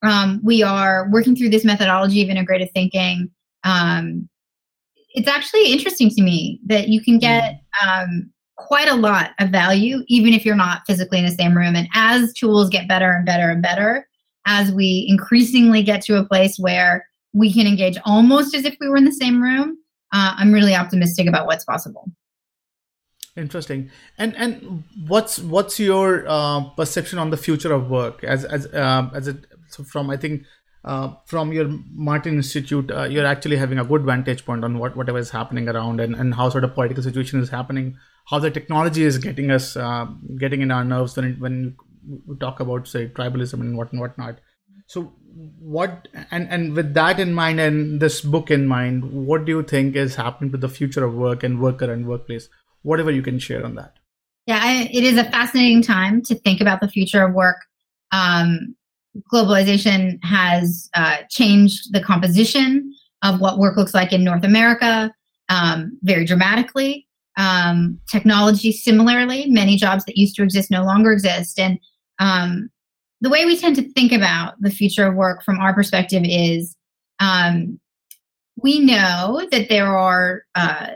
Speaker 2: um, we are working through this methodology of integrated thinking. Um, it's actually interesting to me that you can get mm-hmm. um, quite a lot of value, even if you're not physically in the same room. And as tools get better and better and better, as we increasingly get to a place where we can engage almost as if we were in the same room, uh, I'm really optimistic about what's possible.
Speaker 1: Interesting. And and what's what's your uh, perception on the future of work as as uh, as it from I think uh, from your Martin Institute, uh, you're actually having a good vantage point on what whatever is happening around and, and how sort of political situation is happening, how the technology is getting us uh, getting in our nerves when it, when we talk about say tribalism and what and whatnot. So what and and with that in mind and this book in mind, what do you think is happening to the future of work and worker and workplace? Whatever you can share on that.
Speaker 2: Yeah, I, it is a fascinating time to think about the future of work. Um, globalization has uh, changed the composition of what work looks like in North America um, very dramatically. Um, technology, similarly, many jobs that used to exist no longer exist. And um, the way we tend to think about the future of work from our perspective is um, we know that there are uh,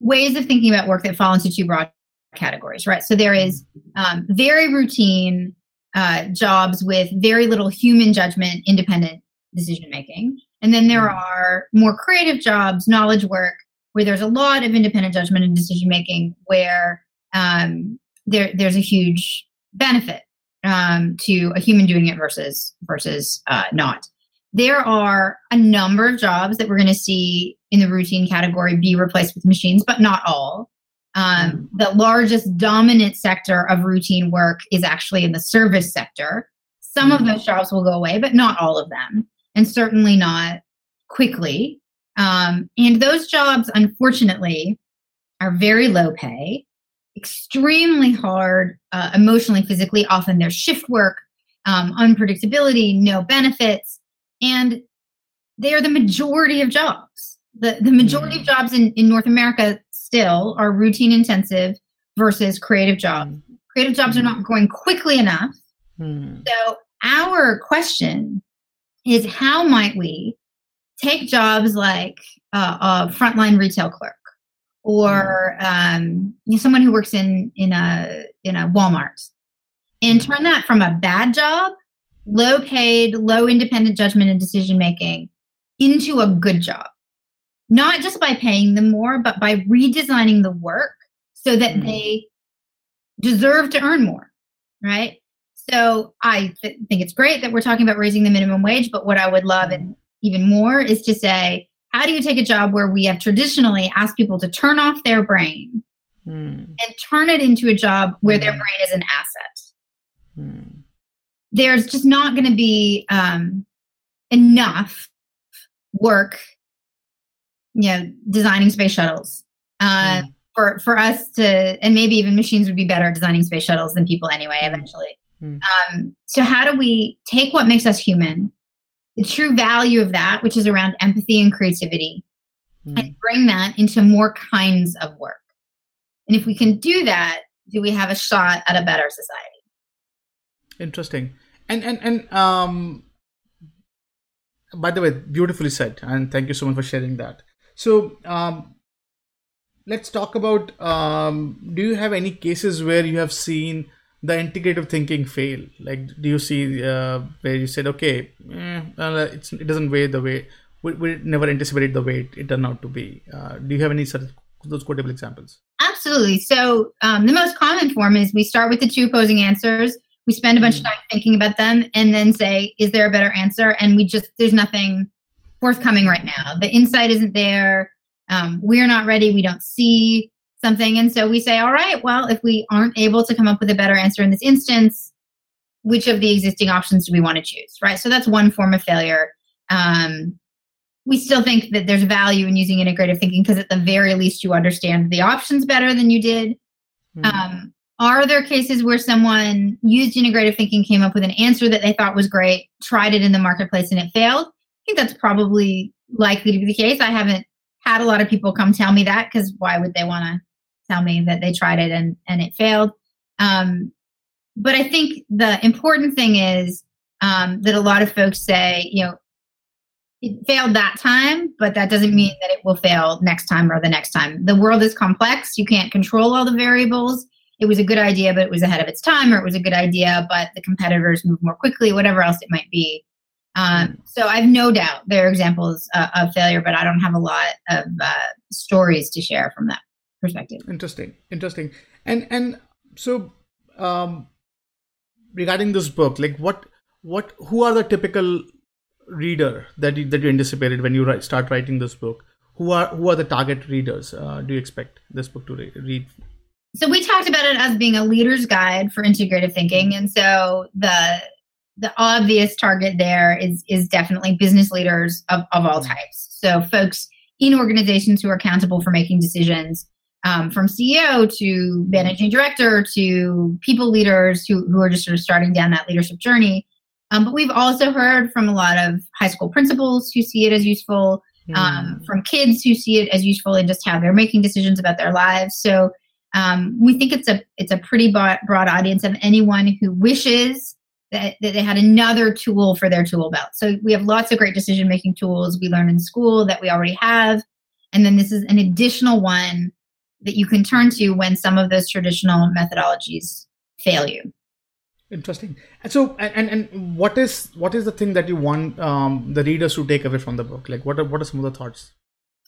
Speaker 2: ways of thinking about work that fall into two broad categories, right? So there is um, very routine uh, jobs with very little human judgment, independent decision making. And then there mm. are more creative jobs, knowledge work, where there's a lot of independent judgment and decision making, where um, there, there's a huge benefit um, to a human doing it versus versus uh, not. There are a number of jobs that we're going to see in the routine category be replaced with machines, but not all. Um, mm. the largest dominant sector of routine work is actually in the service sector. Some of mm. those jobs will go away, but not all of them, and certainly not quickly. Um, and those jobs, unfortunately, are very low pay, extremely hard uh, emotionally, physically. Often there's shift work, um, unpredictability, no benefits, and they are the majority of jobs. The, the majority mm. of jobs in, in North America still are routine intensive versus creative jobs. Mm. Creative jobs are not going quickly enough. Mm. So, our question is how might we take jobs like uh, a frontline retail clerk or um, someone who works in in a in a Walmart and turn that from a bad job, low paid, low independent judgment and decision making into a good job. Not just by paying them more, but by redesigning the work so that mm-hmm. they deserve to earn more, right? So I th- think it's great that we're talking about raising the minimum wage, but what I would love and even more is to say, how do you take a job where we have traditionally asked people to turn off their brain mm. and turn it into a job where mm. their brain is an asset? Mm. There's just not going to be um, enough work, you know, designing space shuttles. Uh, hmm. For, for us to, and maybe even machines would be better at designing space shuttles than people anyway, hmm. eventually. Um, so, how do we take what makes us human the true value of that, which is around empathy and creativity, mm. and bring that into more kinds of work. And if we can do that, do we have a shot at a better society?
Speaker 1: Interesting. And and and um by the way, beautifully said, and thank you so much for sharing that. So um let's talk about um do you have any cases where you have seen the integrative thinking fail? Like, do you see uh, where you said, okay, eh, it doesn't weigh the way we, we never anticipated the way it, it turned out to be? Uh, do you have any sort of those quotable examples?
Speaker 2: Absolutely. So um, the most common form is we start with the two opposing answers. We spend a bunch of time thinking about them, and then say, "Is there a better answer?" And we just there's nothing forthcoming right now. The insight isn't there. Um, we're not ready. We don't see something. And so we say, all right, well, if we aren't able to come up with a better answer in this instance, which of the existing options do we want to choose? Right. So that's one form of failure. Um, we still think that there's value in using integrative thinking because at the very least you understand the options better than you did. Mm-hmm. Um, are there cases where someone used integrative thinking, came up with an answer that they thought was great, tried it in the marketplace, and it failed? Think that's probably likely to be the case. I haven't had a lot of people come tell me that because why would they want to tell me that they tried it and, and it failed. Um, but I think the important thing is um, that a lot of folks say, you know, it failed that time, but that doesn't mean that it will fail next time or the next time. The world is complex. You can't control all the variables. It was a good idea, but it was ahead of its time, or it was a good idea, but the competitors move more quickly, whatever else it might be. Um, so I have no doubt there are examples uh, of failure, but I don't have a lot of uh, stories to share from that perspective.
Speaker 1: Interesting, interesting. And and so um, regarding this book, like what what who are the typical reader that you, that you anticipated when you write, start writing this book? Who are who are the target readers? Uh, do you expect this book to re- read?
Speaker 2: So we talked about it as being a leader's guide for integrative thinking, and so the the obvious target there is is definitely business leaders of, of all types. So folks in organizations who are accountable for making decisions um, from CEO to managing director to people leaders who, who are just sort of starting down that leadership journey. Um, but we've also heard from a lot of high school principals who see it as useful, um, mm. from kids who see it as useful in just how they're making decisions about their lives. So Um, we think it's a it's a pretty broad, broad audience of anyone who wishes that, that they had another tool for their tool belt. So we have lots of great decision making tools we learn in school that we already have, and then this is an additional one that you can turn to when some of those traditional methodologies fail you.
Speaker 1: Interesting. And so, and, and what is what is the thing that you want um, the readers to take away from the book? Like, what are what are some of the thoughts?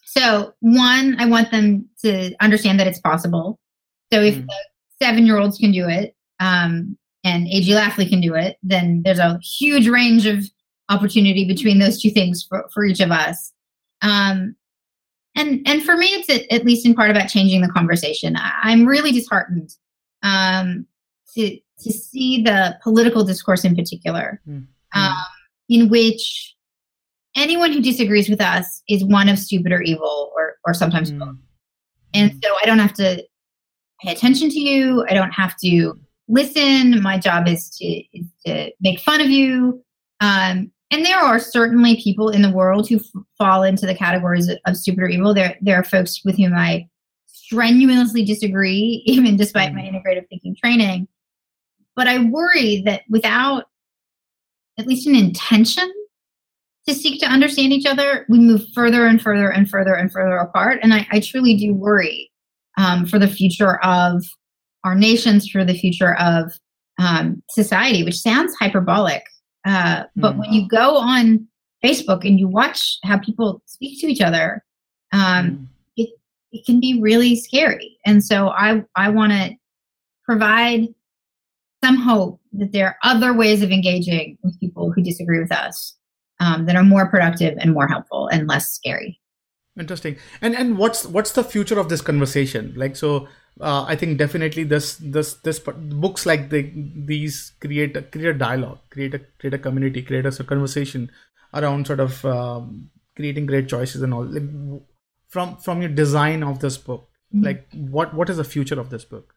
Speaker 2: So, one, I want them to understand that it's possible. So, if mm. seven year olds can do it, um, and A.G. Lafley can do it, then there's a huge range of opportunity between those two things for, for each of us. Um, and and for me, it's at, at, least in part about changing the conversation. I, am really disheartened um, to to see the political discourse in particular, mm-hmm. um, in which anyone who disagrees with us is one of stupid or evil, or or sometimes mm-hmm. both. And so I don't have to pay attention to you. I don't have to listen. My job is to is to make fun of you. Um, and there are certainly people in the world who f- fall into the categories of, of stupid or evil. There, there are folks with whom I strenuously disagree, even despite my mm. integrative thinking training. But I worry that without at least an intention to seek to understand each other, we move further and further and further and further apart. And I, I truly do worry um, for the future of our nations, for the future of um, society, which sounds hyperbolic uh, but mm. when you go on Facebook and you watch how people speak to each other, um, mm. it it can be really scary. And so I I want to provide some hope that there are other ways of engaging with people who disagree with us um, that are more productive and more helpful and less scary.
Speaker 1: Interesting. And and what's what's the future of this conversation? Like so uh, I think definitely this this this books like the, these create a, create a dialogue, create a create a community, create a conversation around sort of um, creating great choices and all. Like, from from your design of this book, mm-hmm. like what what is the future of this book?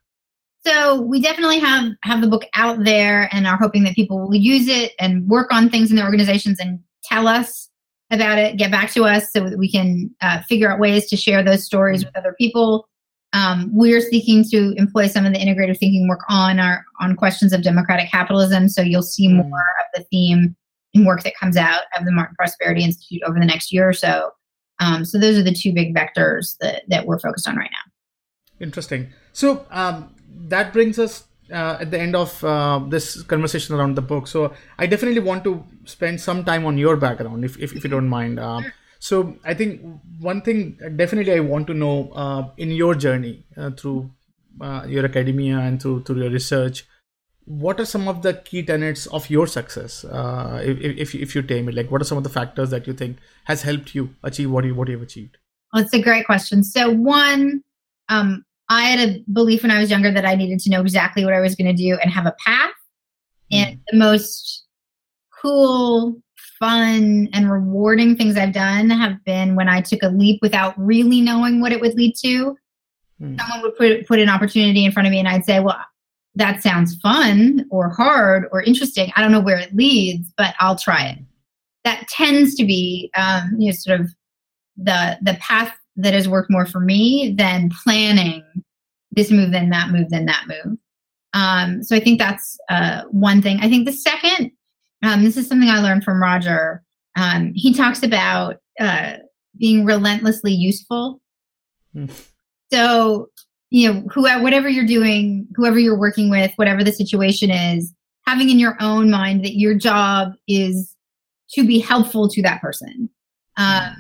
Speaker 2: So we definitely have have the book out there and are hoping that people will use it and work on things in their organizations and tell us about it, get back to us so that we can uh, figure out ways to share those stories with other people. Um, we're seeking to employ some of the integrative thinking work on our on questions of democratic capitalism. So you'll see mm. more of the theme and work that comes out of the Martin Prosperity Institute over the next year or so. Um, so those are the two big vectors that, that we're focused on right now.
Speaker 1: Interesting. So um, that brings us uh, at the end of uh, this conversation around the book. So I definitely want to spend some time on your background, if, if, if you don't mind. Uh, so I think one thing definitely I want to know uh, in your journey uh, through uh, your academia and through through your research, what are some of the key tenets of your success? Uh, if, if if you tame it, like what are some of the factors that you think has helped you achieve what you what you've achieved?
Speaker 2: Well, it's a great question. So one, um, I had a belief when I was younger that I needed to know exactly what I was going to do and have a path. Mm. And the most cool fun and rewarding things I've done have been when I took a leap without really knowing what it would lead to. Hmm. Someone would put put an opportunity in front of me, and I'd say, "Well, that sounds fun or hard or interesting. I don't know where it leads, but I'll try it." That tends to be, um, you know, sort of the the path that has worked more for me than planning this move, then that move, then that move. Um, so I think that's uh, one thing. I think the second um, this is something I learned from Roger. Um, he talks about uh, being relentlessly useful. Mm. So, you know, whoever, whatever you're doing, whoever you're working with, whatever the situation is, having in your own mind that your job is to be helpful to that person. Um,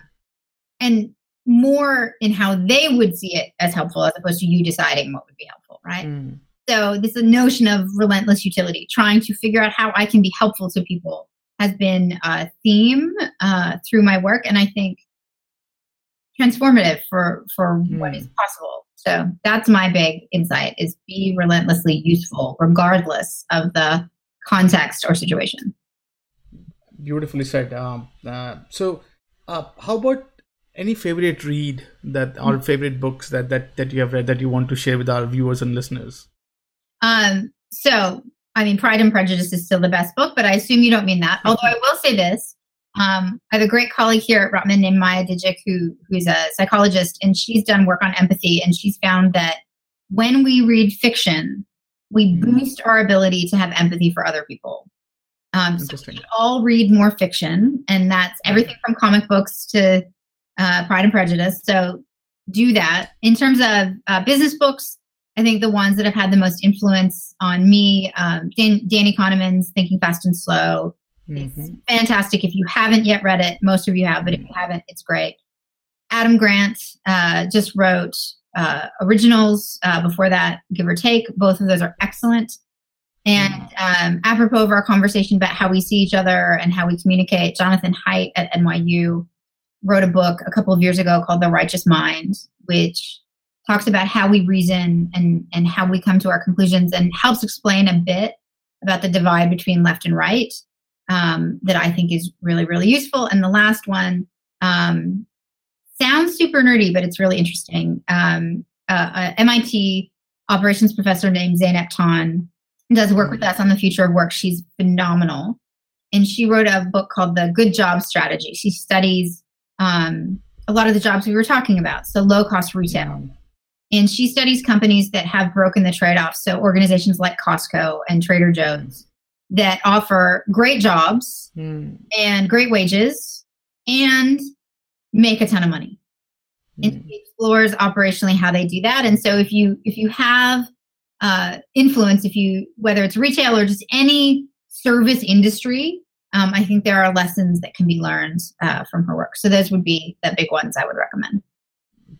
Speaker 2: and more in how they would see it as helpful as opposed to you deciding what would be helpful, right? Mm. So this notion of relentless utility, trying to figure out how I can be helpful to people, has been a theme uh, through my work, and I think transformative for for mm. what is possible. So that's my big insight: is be relentlessly useful, regardless of the context or situation.
Speaker 1: Beautifully said. Um, uh, so, uh, how about any favorite read that or hmm. favorite books that that that you have read that you want to share with our viewers and listeners?
Speaker 2: Um, so, I mean, Pride and Prejudice is still the best book, but I assume you don't mean that. Although I will say this. Um, I have a great colleague here at Rotman named Maja Djikic, who who's a psychologist, and she's done work on empathy, and she's found that when we read fiction, we boost our ability to have empathy for other people. Um, so we all read more fiction, and that's everything from comic books to uh, Pride and Prejudice. So do that. In terms of uh, business books, I think the ones that have had the most influence on me, um, Dan- Danny Kahneman's Thinking Fast and Slow. Mm-hmm. It's fantastic. If you haven't yet read it, most of you have, but if you haven't, it's great. Adam Grant uh, just wrote uh, originals uh, before that, give or take. Both of those are excellent. And um, apropos of our conversation about how we see each other and how we communicate, Jonathan Haidt at NYU wrote a book a couple of years ago called The Righteous Mind, which talks about how we reason and, and how we come to our conclusions and helps explain a bit about the divide between left and right um, that I think is really, really useful. And the last one um, sounds super nerdy, but it's really interesting. Um, uh, MIT operations professor named Zeynep Ton does work with us on the future of work. She's phenomenal. And she wrote a book called The Good Job Strategy. She studies um, a lot of the jobs we were talking about, so low cost retail. And she studies companies that have broken the trade off. So organizations like Costco and Trader Joe's that offer great jobs mm. and great wages and make a ton of money. Mm. And she explores operationally how they do that. And so if you if you have uh, influence, if you whether it's retail or just any service industry, um, I think there are lessons that can be learned uh, from her work. So those would be the big ones I would recommend.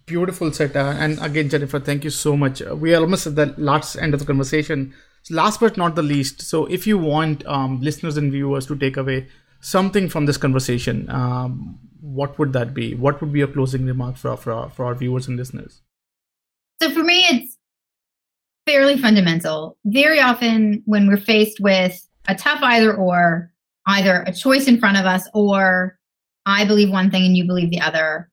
Speaker 1: Beautiful, Seta. And again, Jennifer, thank you so much. We are almost at the last end of the conversation. Last but not the least, so if you want um, listeners and viewers to take away something from this conversation, um, what would that be? What would be a closing remark for, for, for our viewers and listeners?
Speaker 2: So for me, it's fairly fundamental. Very often, when we're faced with a tough either or, either a choice in front of us or I believe one thing and you believe the other,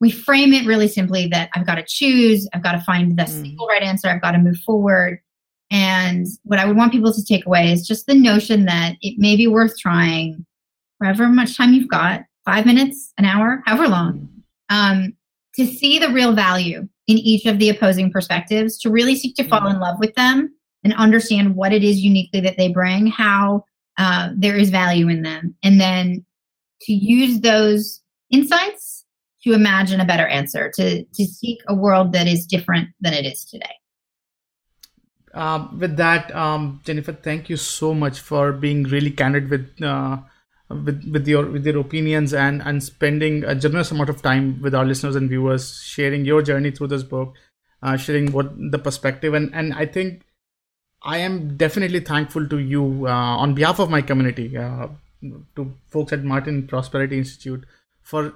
Speaker 2: we frame it really simply that I've got to choose, I've got to find the mm. single right answer, I've got to move forward. And what I would want people to take away is just the notion that it may be worth trying however much time you've got five minutes, an hour, however long um, to see the real value in each of the opposing perspectives, to really seek to fall mm. in love with them and understand what it is uniquely that they bring, how uh, there is value in them, and then to use those insights to imagine a better answer, to, to seek a world that is different than it is today.
Speaker 1: Um, with that, um, Jennifer, thank you so much for being really candid with uh, with with your with your opinions and and spending a generous amount of time with our listeners and viewers, sharing your journey through this book, uh, sharing what the perspective and and I think I am definitely thankful to you uh, on behalf of my community, uh, to folks at Martin Prosperity Institute for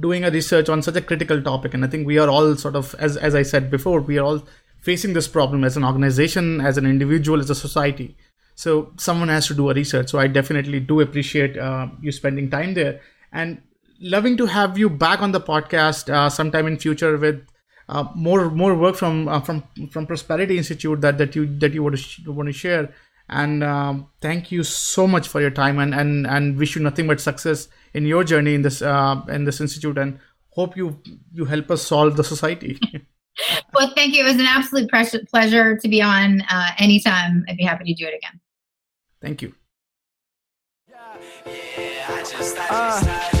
Speaker 1: doing a research on such a critical topic and i think we are all sort of as as i said before we are all facing this problem as an organization as an individual as a society. So someone has to do a research. So i definitely do appreciate uh, you spending time there. And loving to have you back on the podcast uh, sometime in future with uh, more more work from uh, from from prosperity institute that that you that you want to sh- want to share and um, thank you so much for your time and and and wish you nothing but success in your journey in this uh, in this institute and hope you you help us solve the society.
Speaker 2: Well thank you. It was an absolute pleasure to be on uh, anytime. I'd be happy to do it again.
Speaker 1: Thank you.
Speaker 3: Uh.